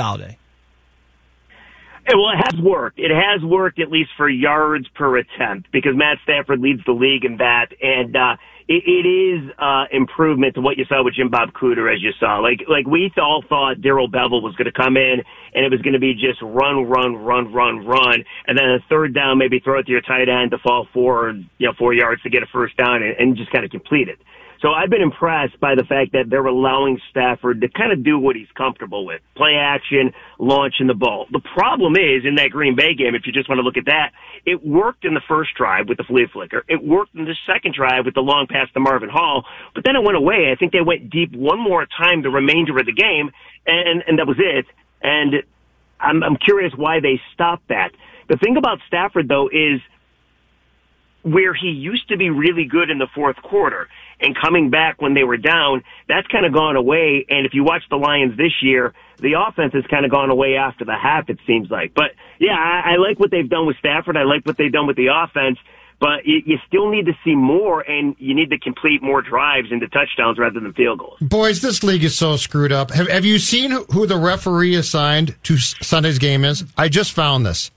Well, it has worked. It has worked at least for yards per attempt because Matt Stafford leads the league in that, and uh, it, it is uh, improvement to what you saw with Jim Bob Cooter, as you saw. Like like we all thought Darrell Bevell was going to come in and it was going to be just run, run, run, run, run, and then a third down maybe throw it to your tight end to fall four, you know, four yards to get a first down and, and just kind of complete it. So I've been impressed by the fact that they're allowing Stafford to kind of do what he's comfortable with. Play action, launching the ball. The problem is in that Green Bay game, if you just want to look at that, it worked in the first drive with the flea flicker. It worked in the second drive with the long pass to Marvin Hall, but then it went away. I think they went deep one more time the remainder of the game, and, and that was it. And I'm, I'm curious why they stopped that. The thing about Stafford, though, is where he used to be really good in the fourth quarter and coming back when they were down, that's kind of gone away. And if you watch the Lions this year, the offense has kind of gone away after the half, it seems like. But yeah, I, I like what they've done with Stafford. I like what they've done with the offense. But you, you still need to see more, and you need to complete more drives into touchdowns rather than field goals. Boys, this league is so screwed up. Have, have you seen who the referee assigned to Sunday's game is? I just found this.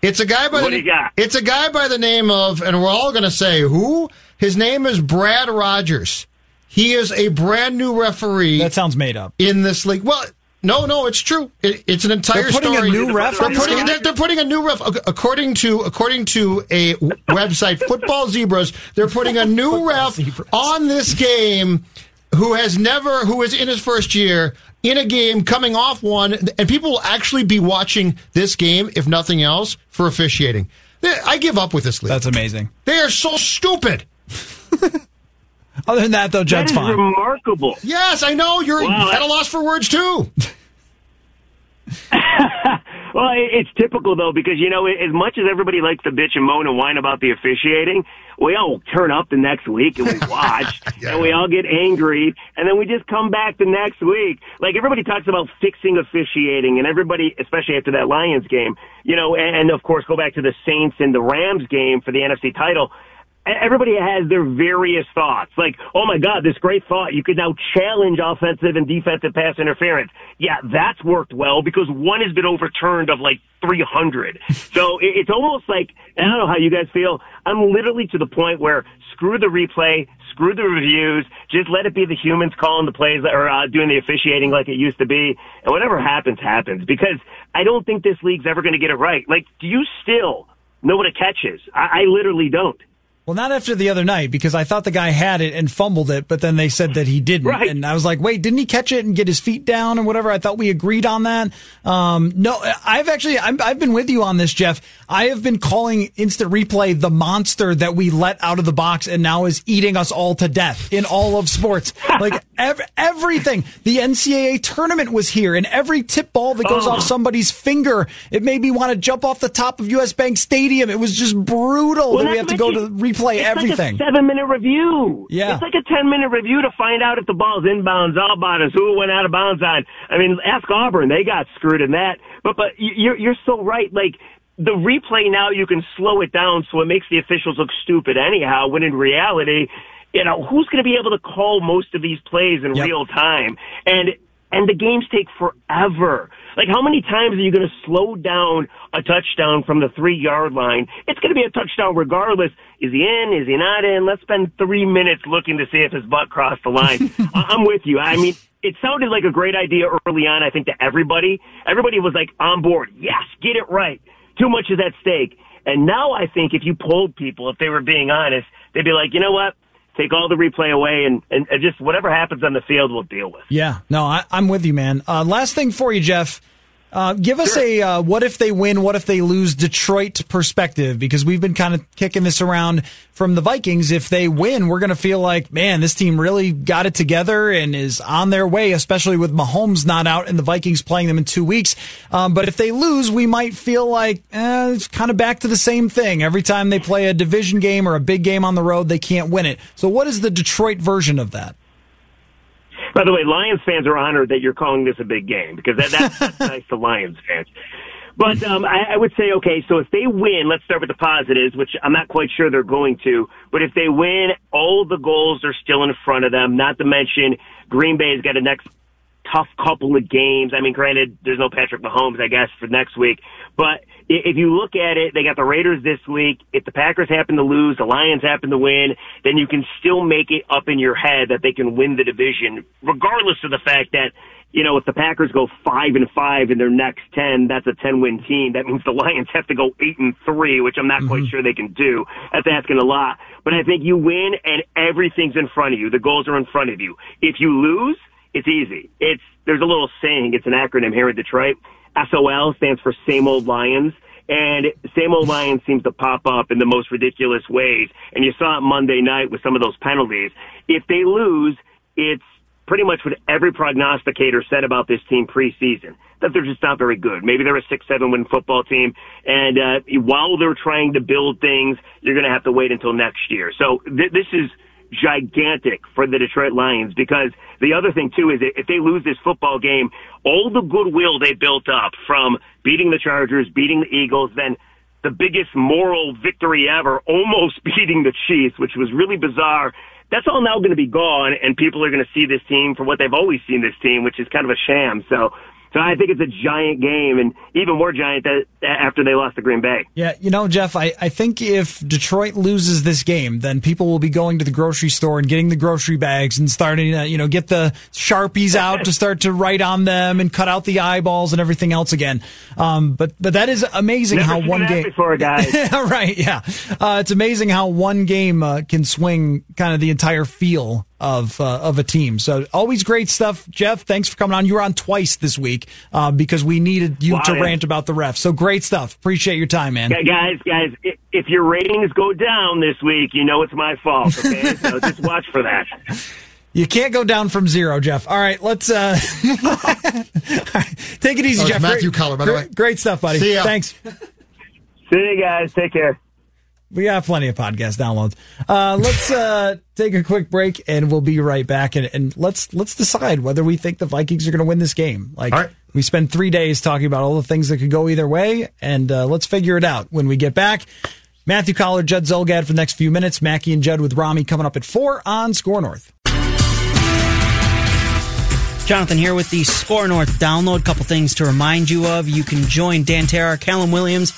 It's a guy by what the it's a guy by the name of, and we're all going to say who. His name is Brad Rogers. He is a brand new referee. That sounds made up. In this league. Well, no, no, it's true. It, it's an entire They're putting a new ref They're putting, they're, they're putting a new ref. According to according to a website, Football Zebras, they're putting a (laughs) new ref on this game who has never, who is in his first year in a game, coming off one, and people will actually be watching this game, if nothing else, for officiating. I give up with this league. That's amazing. They are so stupid. (laughs) Other than that, though, Jed's that is fine. remarkable. Yes, I know you're Wow, at a loss for words too. (laughs) Well, it's typical though because you know as much as everybody likes to bitch and moan and whine about the officiating, we all turn up the next week and we (laughs) watch and we all get angry and then we just come back the next week. Like everybody talks about fixing officiating and everybody, especially after that Lions game, you know, and, and of course go back to the Saints and the Rams game for the NFC title. Everybody has their various thoughts. Like, oh my God, this great thought. You could now challenge offensive and defensive pass interference. Yeah, that's worked well because one has been overturned of like 300. (laughs) So it- it's almost like, I don't know how you guys feel. I'm literally to the point where screw the replay, screw the reviews, just let it be the humans calling the plays or uh, doing the officiating like it used to be. And whatever happens, happens because I don't think this league's ever going to get it right. Like, do you still know what a catch is? I, I literally don't. Well, not after the other night because I thought the guy had it and fumbled it, but then they said that he didn't, Right. and I was like, "Wait, didn't he catch it and get his feet down and whatever?" I thought we agreed on that. Um, no, I've actually I'm, I've been with you on this, Jeff. I have been calling instant replay the monster that we let out of the box and now is eating us all to death in all of sports. (laughs) like ev- everything. The NCAA tournament was here, and every tip ball that goes Oh. off somebody's finger, it made me want to jump off the top of US Bank Stadium. It was just brutal Well, that we have to go mention, to replay it's everything. Like a seven minute review. Yeah. It's like a 10 minute review to find out if the ball's inbounds, outbounds, who went out of bounds on. I mean, ask Auburn. They got screwed in that. But, but you- you're, you're so right. Like, the replay now you can slow it down so it makes the officials look stupid anyhow, when in reality, you know, who's going to be able to call most of these plays in real time? And, and the games take forever. Like, how many times are you going to slow down a touchdown from the three yard line? It's going to be a touchdown regardless. Is he in? Is he not in? Let's spend three minutes looking to see if his butt crossed the line. (laughs) I'm with you. I mean, it sounded like a great idea early on, I think, to everybody. Everybody was like on board. Yes, get it right. Too much is at stake. And now I think if you polled people, if they were being honest, they'd be like, you know what? Take all the replay away and, and, and just whatever happens on the field, we'll deal with. Yeah, no, I, I'm with you, man. Uh, last thing for you, Jeff. Uh, give us a uh, what if they win, what if they lose Detroit perspective because we've been kind of kicking this around from the Vikings. If they win, we're going to feel like, man, this team really got it together and is on their way, especially with Mahomes not out and the Vikings playing them in two weeks. Um, but if they lose, we might feel like eh, it's kind of back to the same thing. Every time they play a division game or a big game on the road, they can't win it. So, what is the Detroit version of that? By the way, Lions fans are honored that you're calling this a big game because that, that's, that's (laughs) nice to Lions fans. But um, I, I would say, okay, so if they win, let's start with the positives, which I'm not quite sure they're going to. But if they win, all the goals are still in front of them. Not to mention, Green Bay's got a next tough couple of games. I mean, granted, there's no Patrick Mahomes, I guess, for next week. But if you look at it, they got the Raiders this week. If the Packers happen to lose, the Lions happen to win, then you can still make it up in your head that they can win the division, regardless of the fact that, you know, if the Packers go five and five in their next ten, that's a ten win team. That means the Lions have to go eight and three, which I'm not quite mm-hmm. sure they can do. That's asking a lot. But I think you win and everything's in front of you. The goals are in front of you. If you lose, it's easy. It's there's a little saying. It's an acronym here in Detroit. SOL stands for Same Old Lions. And same old Lions seems to pop up in the most ridiculous ways. And you saw it Monday night with some of those penalties. If they lose, it's pretty much what every prognosticator said about this team preseason. That they're just not very good. Maybe they're a six, seven win football team. And, uh, while they're trying to build things, you're going to have to wait until next year. So th- this is, gigantic for the Detroit Lions because the other thing too is if they lose this football game, all the goodwill they built up from beating the Chargers, beating the Eagles, then the biggest moral victory ever, (laughs) almost beating the Chiefs, which was really bizarre. That's all now going to be gone, and people are going to see this team for what they've always seen this team, which is kind of a sham. So, So I think it's a giant game, and even more giant that after they lost to Green Bay. Yeah, you know, Jeff, I, I think if Detroit loses this game, then people will be going to the grocery store and getting the grocery bags and starting to, you know, get the Sharpies (laughs) out to start to write on them and cut out the eyeballs and everything else again. Um, but, but that is amazing Never how one game. before, (laughs) guys. right, yeah. Uh, it's amazing how one game uh, can swing kind of the entire feel of uh, of a team. So always great stuff, Jeff. Thanks for coming on. You were on twice this week uh, because we needed you Wow, to yeah. rant about the refs. So great stuff. Appreciate your time, man. Gu- Guys, guys, if your ratings go down this week, you know it's my fault. Okay, (laughs) so just watch for that. You can't go down from zero, Jeff. All right, let's uh, (laughs) take it easy, Oh, Jeff. Matthew great, Coller, by the way. Great stuff, buddy. See ya. Thanks. See you guys. Take care. We got plenty of podcast downloads. Uh, let's uh, take a quick break, and we'll be right back. And, and let's let's decide whether we think the Vikings are going to win this game. Like we spent three days talking about all the things that could go either way, and uh, let's figure it out when we get back. Matthew Coller, Judd Zulgad for the next few minutes. Mackey and Judd with Rami coming up at four on SKOR North. Jonathan here with the SKOR North download. Couple things to remind you of. You can join Dan Terra, Callum Williams,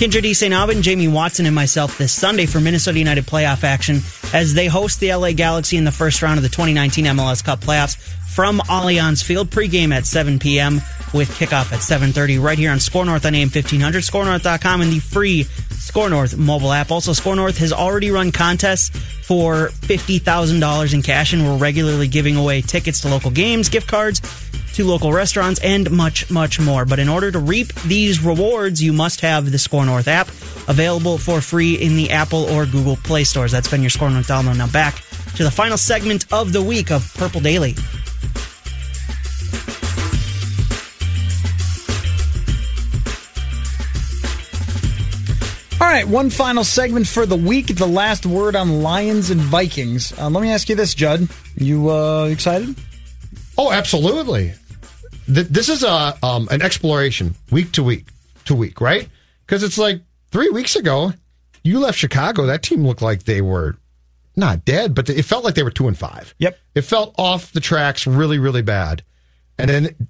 Kendra. Aubin, Jamie Watson, and myself this Sunday for Minnesota United playoff action as they host the LA Galaxy in the first round of the 2019 MLS Cup playoffs from Allianz Field. Pregame at 7 p.m. with kickoff at 7.30 right here on SKOR North on AM 1500, skornorth.com, and the free SKOR North mobile app. Also, SKOR North has already run contests for $50,000 in cash, and we're regularly giving away tickets to local games, gift cards, to local restaurants, and much, much more. But in order to reap these rewards, you must have the SKOR North app available for free in the Apple or Google Play stores. That's been your SKOR North download. Now back to the final segment of the week of Purple Daily. Right, one final segment for the week. The last word on Lions and Vikings. Uh, let me ask you this, Judd. You uh, excited? Oh, absolutely. Th- This is a um, an exploration week to week to week, right? Because it's like three weeks ago, you left Chicago. That team looked like they were not dead, but it felt like they were two and five. Yep. It felt off the tracks really, really bad. And then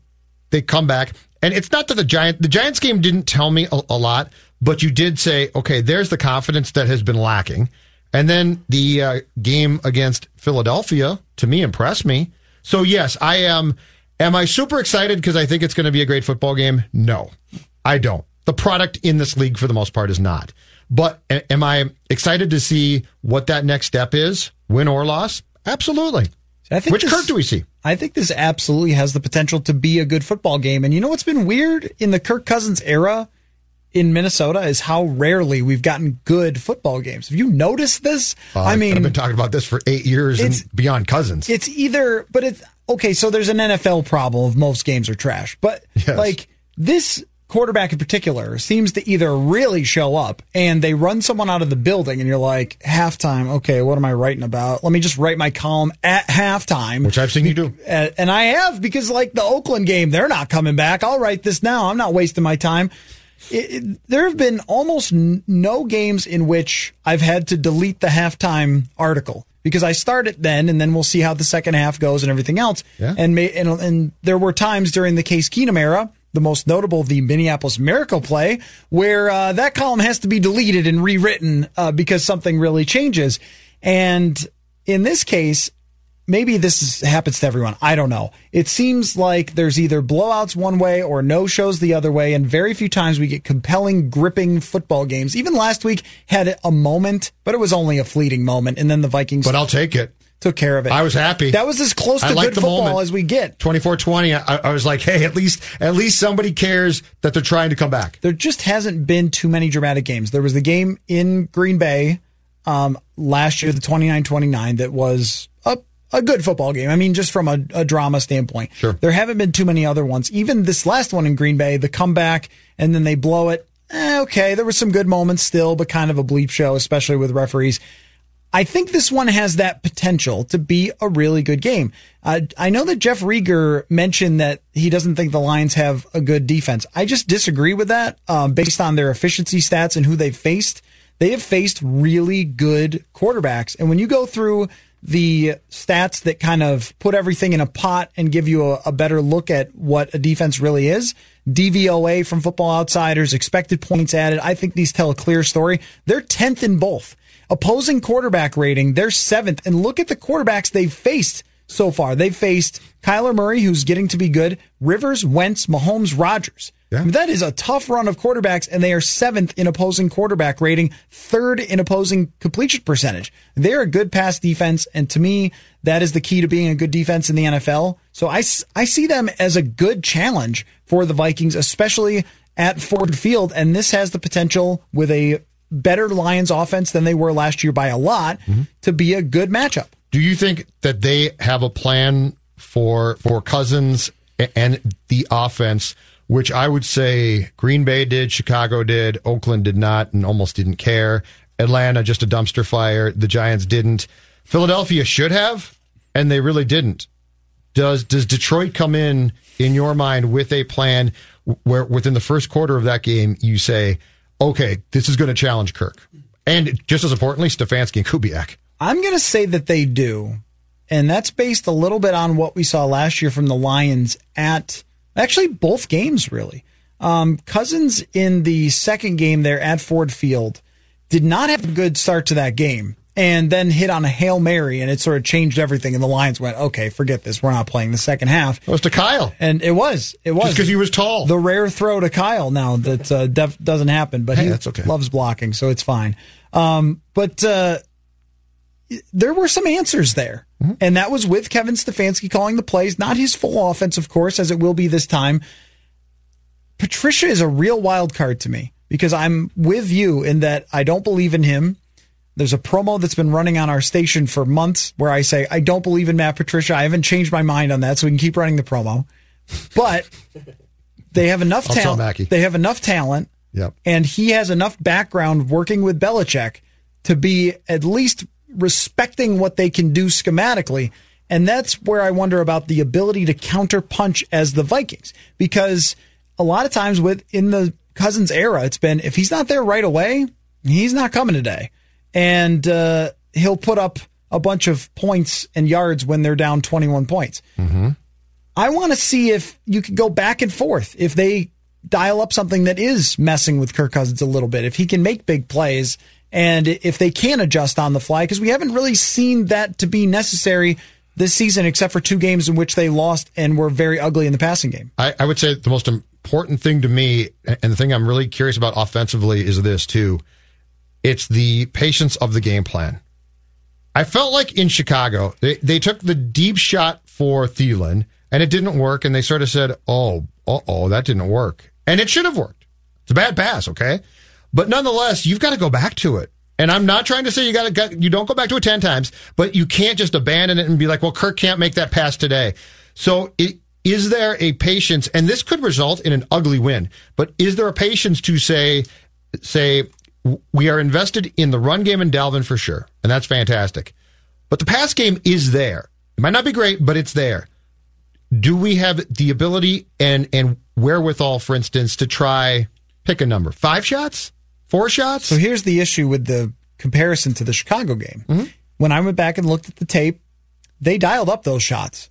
they come back. And it's not that the Giant the Giants game didn't tell me a, a lot, but you did say, okay, there's the confidence that has been lacking. And then the uh, game against Philadelphia to me impressed me. So yes, I am. Am I super excited because I think it's going to be a great football game? No, I don't. The product in this league for the most part is not. But am I excited to see what that next step is, win or loss? Absolutely. I think Which this- Kirk do we see? I think this absolutely has the potential to be a good football game. And you know what's been weird in the Kirk Cousins era in Minnesota is how rarely we've gotten good football games. Have you noticed this? Uh, I mean, I've been talking about this for eight years and beyond cousins. It's either, but it's okay. So there's an NFL problem of most games are trash, but like this quarterback in particular seems to either really show up and they run someone out of the building and you're like halftime. Okay, what am I writing about? Let me just write my column at halftime, which I've seen you do, Uh, and I have because like the Oakland game, they're not coming back. I'll write this now. I'm not wasting my time. It, it- there have been almost n- no games in which I've had to delete the halftime article because I start it then, and then we'll see how the second half goes and everything else. Yeah. And, may, and and there were times during the Case Keenum era, the most notable, the Minneapolis Miracle play, where uh, that column has to be deleted and rewritten uh, because something really changes. And in this case, maybe this is, happens to everyone. I don't know. It seems like there's either blowouts one way or no shows the other way, and very few times we get compelling, gripping football games. Even last week had a moment, but it was only a fleeting moment, and then the Vikings. But I'll take it. Took care of it. I was happy. That was as close to I good the football moment. as we get. 24-20, I, I was like, hey, at least at least somebody cares that they're trying to come back. There just hasn't been too many dramatic games. There was the game in Green Bay um, last year, the 29-29, that was a, a good football game. I mean, just from a, a drama standpoint. Sure. There haven't been too many other ones. Even this last one in Green Bay, the comeback, and then they blow it. Eh, okay, there were some good moments still, but kind of a bleep show, especially with referees. I think this one has that potential to be a really good game. Uh, I know that Jeff Riger mentioned that he doesn't think the Lions have a good defense. I just disagree with that um, based on their efficiency stats and who they've faced. They have faced really good quarterbacks. And when you go through the stats that kind of put everything in a pot and give you a, a better look at what a defense really is. DVOA from Football Outsiders, expected points added. I think these tell a clear story. They're 10th in both. Opposing quarterback rating, they're seventh. And look at the quarterbacks they've faced so far. They've faced Kyler Murray, who's getting to be good, Rivers, Wentz, Mahomes, Rodgers. I mean, that is a tough run of quarterbacks, and they are seventh in opposing quarterback rating, third in opposing completion percentage. They're a good pass defense, and to me, that is the key to being a good defense in the NFL. So I, I see them as a good challenge for the Vikings, especially at Ford Field, and this has the potential with a better Lions offense than they were last year by a lot mm-hmm. to be a good matchup. Do you think that they have a plan for for Cousins and the offense, which I would say Green Bay did, Chicago did, Oakland did not, and almost didn't care. Atlanta just a dumpster fire. The Giants didn't. Philadelphia should have, and they really didn't. Does does Detroit come in in your mind with a plan where within the first quarter of that game you say, okay, this is going to challenge Kirk, and just as importantly, Stefanski and Kubiak. I'm going to say that they do. And that's based a little bit on what we saw last year from the Lions at actually both games, really. Um, Cousins in the second game there at Ford Field did not have a good start to that game and then hit on a Hail Mary and it sort of changed everything. And the Lions went, okay, forget this. We're not playing the second half. It was to Kyle. And it was. It was. because he was tall. The rare throw to Kyle now that uh, def- doesn't happen, but Hey, he that's okay. loves blocking, so it's fine. Um, but uh, there were some answers there. Mm-hmm. And that was with Kevin Stefanski calling the plays, not his full offense, of course, as it will be this time. Patricia is a real wild card to me because I'm with you in that I don't believe in him. There's a promo that's been running on our station for months where I say, I don't believe in Matt Patricia. I haven't changed my mind on that, so we can keep running the promo. But they have enough talent. They have enough talent Yep. and he has enough background working with Belichick to be at least respecting what they can do schematically. And that's where I wonder about the ability to counter punch as the Vikings. Because a lot of times with in the Cousins era, it's been if he's not there right away, he's not coming today. And uh, he'll put up a bunch of points and yards when they're down 21 points. Mm-hmm. I want to see if you could go back and forth. If they dial up something that is messing with Kirk Cousins a little bit, if he can make big plays and if they can adjust on the fly, because we haven't really seen that to be necessary this season, except for two games in which they lost and were very ugly in the passing game. I, I would say the most important thing to me, and the thing I'm really curious about offensively, is this too. It's the patience of the game plan. I felt like in Chicago, they, they took the deep shot for Thielen, and it didn't work, and they sort of said, oh, oh, that didn't work. And it should have worked. It's a bad pass, okay? But nonetheless, you've got to go back to it. And I'm not trying to say you got to you don't go back to it 10 times, but you can't just abandon it and be like, well, Kirk can't make that pass today. So it, is there a patience, and this could result in an ugly win, but is there a patience to say, say, we are invested in the run game and Dalvin for sure, and that's fantastic. But the pass game is there. It might not be great, but it's there. Do we have the ability and and wherewithal, for instance, to try pick a number? Five shots? Four shots? So here's the issue with the comparison to the Chicago game. Mm-hmm. When I went back and looked at the tape, they dialed up those shots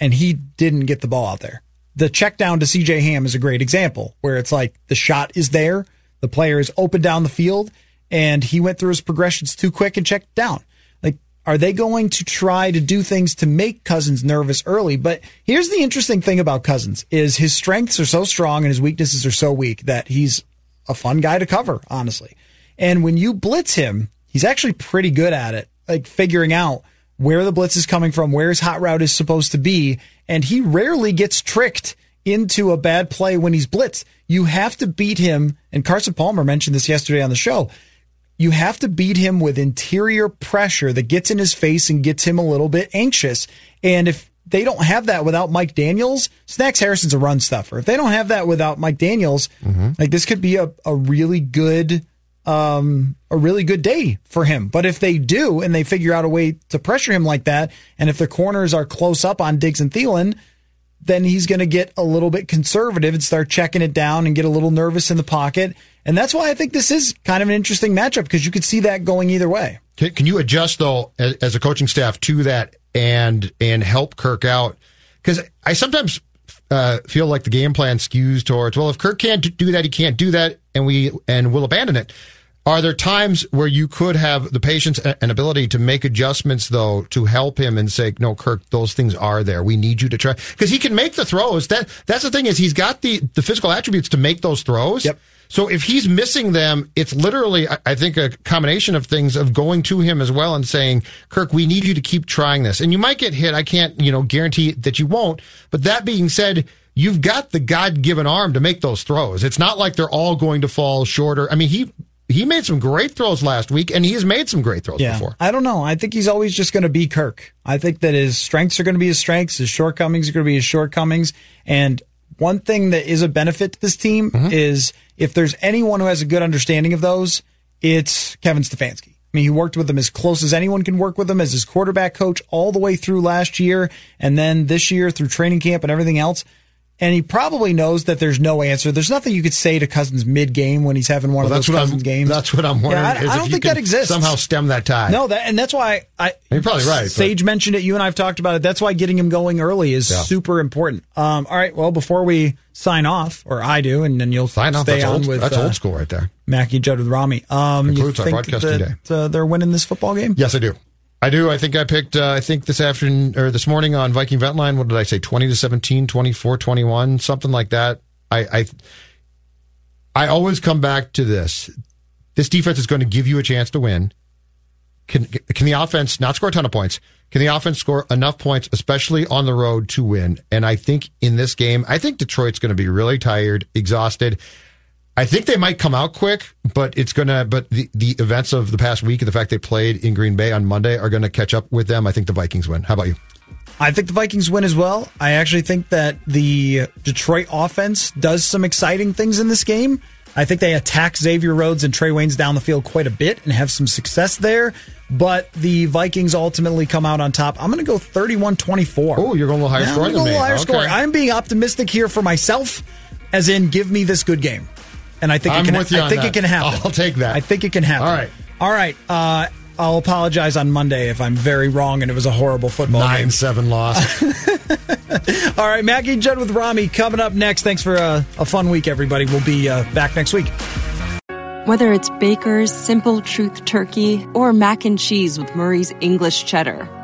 and he didn't get the ball out there. The check down to CJ Ham is a great example where it's like the shot is there, the player is open down the field, and he went through his progressions too quick and checked down. Like, are they going to try to do things to make Cousins nervous early? But here's the interesting thing about Cousins is his strengths are so strong and his weaknesses are so weak that he's a fun guy to cover, honestly. And when you blitz him, he's actually pretty good at it, like figuring out where the blitz is coming from, where his hot route is supposed to be. And he rarely gets tricked into a bad play when he's blitzed. You have to beat him. And Carson Palmer mentioned this yesterday on the show. You have to beat him with interior pressure that gets in his face and gets him a little bit anxious. And if they don't have that without Mike Daniels, Snacks Harrison's a run stuffer. If they don't have that without Mike Daniels, like this could be a, a really good um, a really good day for him. But if they do and they figure out a way to pressure him like that, and if the corners are close up on Diggs and Thielen, then he's going to get a little bit conservative and start checking it down and get a little nervous in the pocket. And that's why I think this is kind of an interesting matchup because you could see that going either way. Can, you adjust though as a coaching staff to that and and help Kirk out? Because I sometimes uh, feel like the game plan skews towards well, if Kirk can't do that, he can't do that, and we and we'll abandon it. Are there times where you could have the patience and ability to make adjustments though to help him and say, no, Kirk, those things are there. We need you to try because he can make the throws. That that's the thing is he's got the the physical attributes to make those throws. Yep. So if he's missing them, it's literally, I think, a combination of things of going to him as well and saying, Kirk, we need you to keep trying this. And you might get hit. I can't, you know, guarantee that you won't. But that being said, you've got the God given arm to make those throws. It's not like they're all going to fall shorter. I mean, he, he made some great throws last week, and he has made some great throws yeah. before. I don't know. I think he's always just going to be Kirk. I think that his strengths are going to be his strengths, his shortcomings are going to be his shortcomings. And one thing that is a benefit to this team mm-hmm. is if there's anyone who has a good understanding of those, it's Kevin Stefanski. I mean, he worked with him as close as anyone can work with him as his quarterback coach all the way through last year and then this year through training camp and everything else and he probably knows that there's no answer. There's nothing you could say to Cousins mid game when he's having one well, of those Cousins I'm, games. That's what I'm wondering. Yeah, I, I don't think that exists. Somehow stem that tide. No, that and that's why I. You're probably right. Sage but. mentioned it. You and I've talked about it. That's why getting him going early is yeah. super important. Um, all right. Well, before we sign off, or I do, and then you'll sign off. On old, with that's uh, old school right there. Mackey Judd with Rami. Um, Concludes you our think broadcasting that, day. Uh, they're winning this football game? Yes, I do. I do. I think I picked, uh, I think this afternoon or this morning on Viking Vent Line, what did I say? 20 to 17, 24, 21, something like that. I, I, I always come back to this. This defense is going to give you a chance to win. Can, can the offense not score a ton of points? Can the offense score enough points, especially on the road to win? And I think in this game, I think Detroit's going to be really tired, exhausted. I think they might come out quick, but it's gonna. But the, the events of the past week and the fact they played in Green Bay on Monday are going to catch up with them. I think the Vikings win. How about you? I think the Vikings win as well. I actually think that the Detroit offense does some exciting things in this game. I think they attack Xavier Rhodes and Trae Waynes down the field quite a bit and have some success there. But the Vikings ultimately come out on top. I'm going to go 31 24. Oh, you're going a little higher yeah, scoring than me. higher okay. scoring. I'm being optimistic here for myself, as in, give me this good game. And I think I'm it can, with you I think that. it can happen. I'll take that. I think it can happen. All right. All right. Uh, I'll apologize on Monday if I'm very wrong and it was a horrible football Nine game. seven loss. (laughs) All right, Mackey and Judd with Rami coming up next. Thanks for a, a fun week, everybody. We'll be uh, back next week. Whether it's Baker's Simple Truth Turkey or mac and cheese with Murray's English Cheddar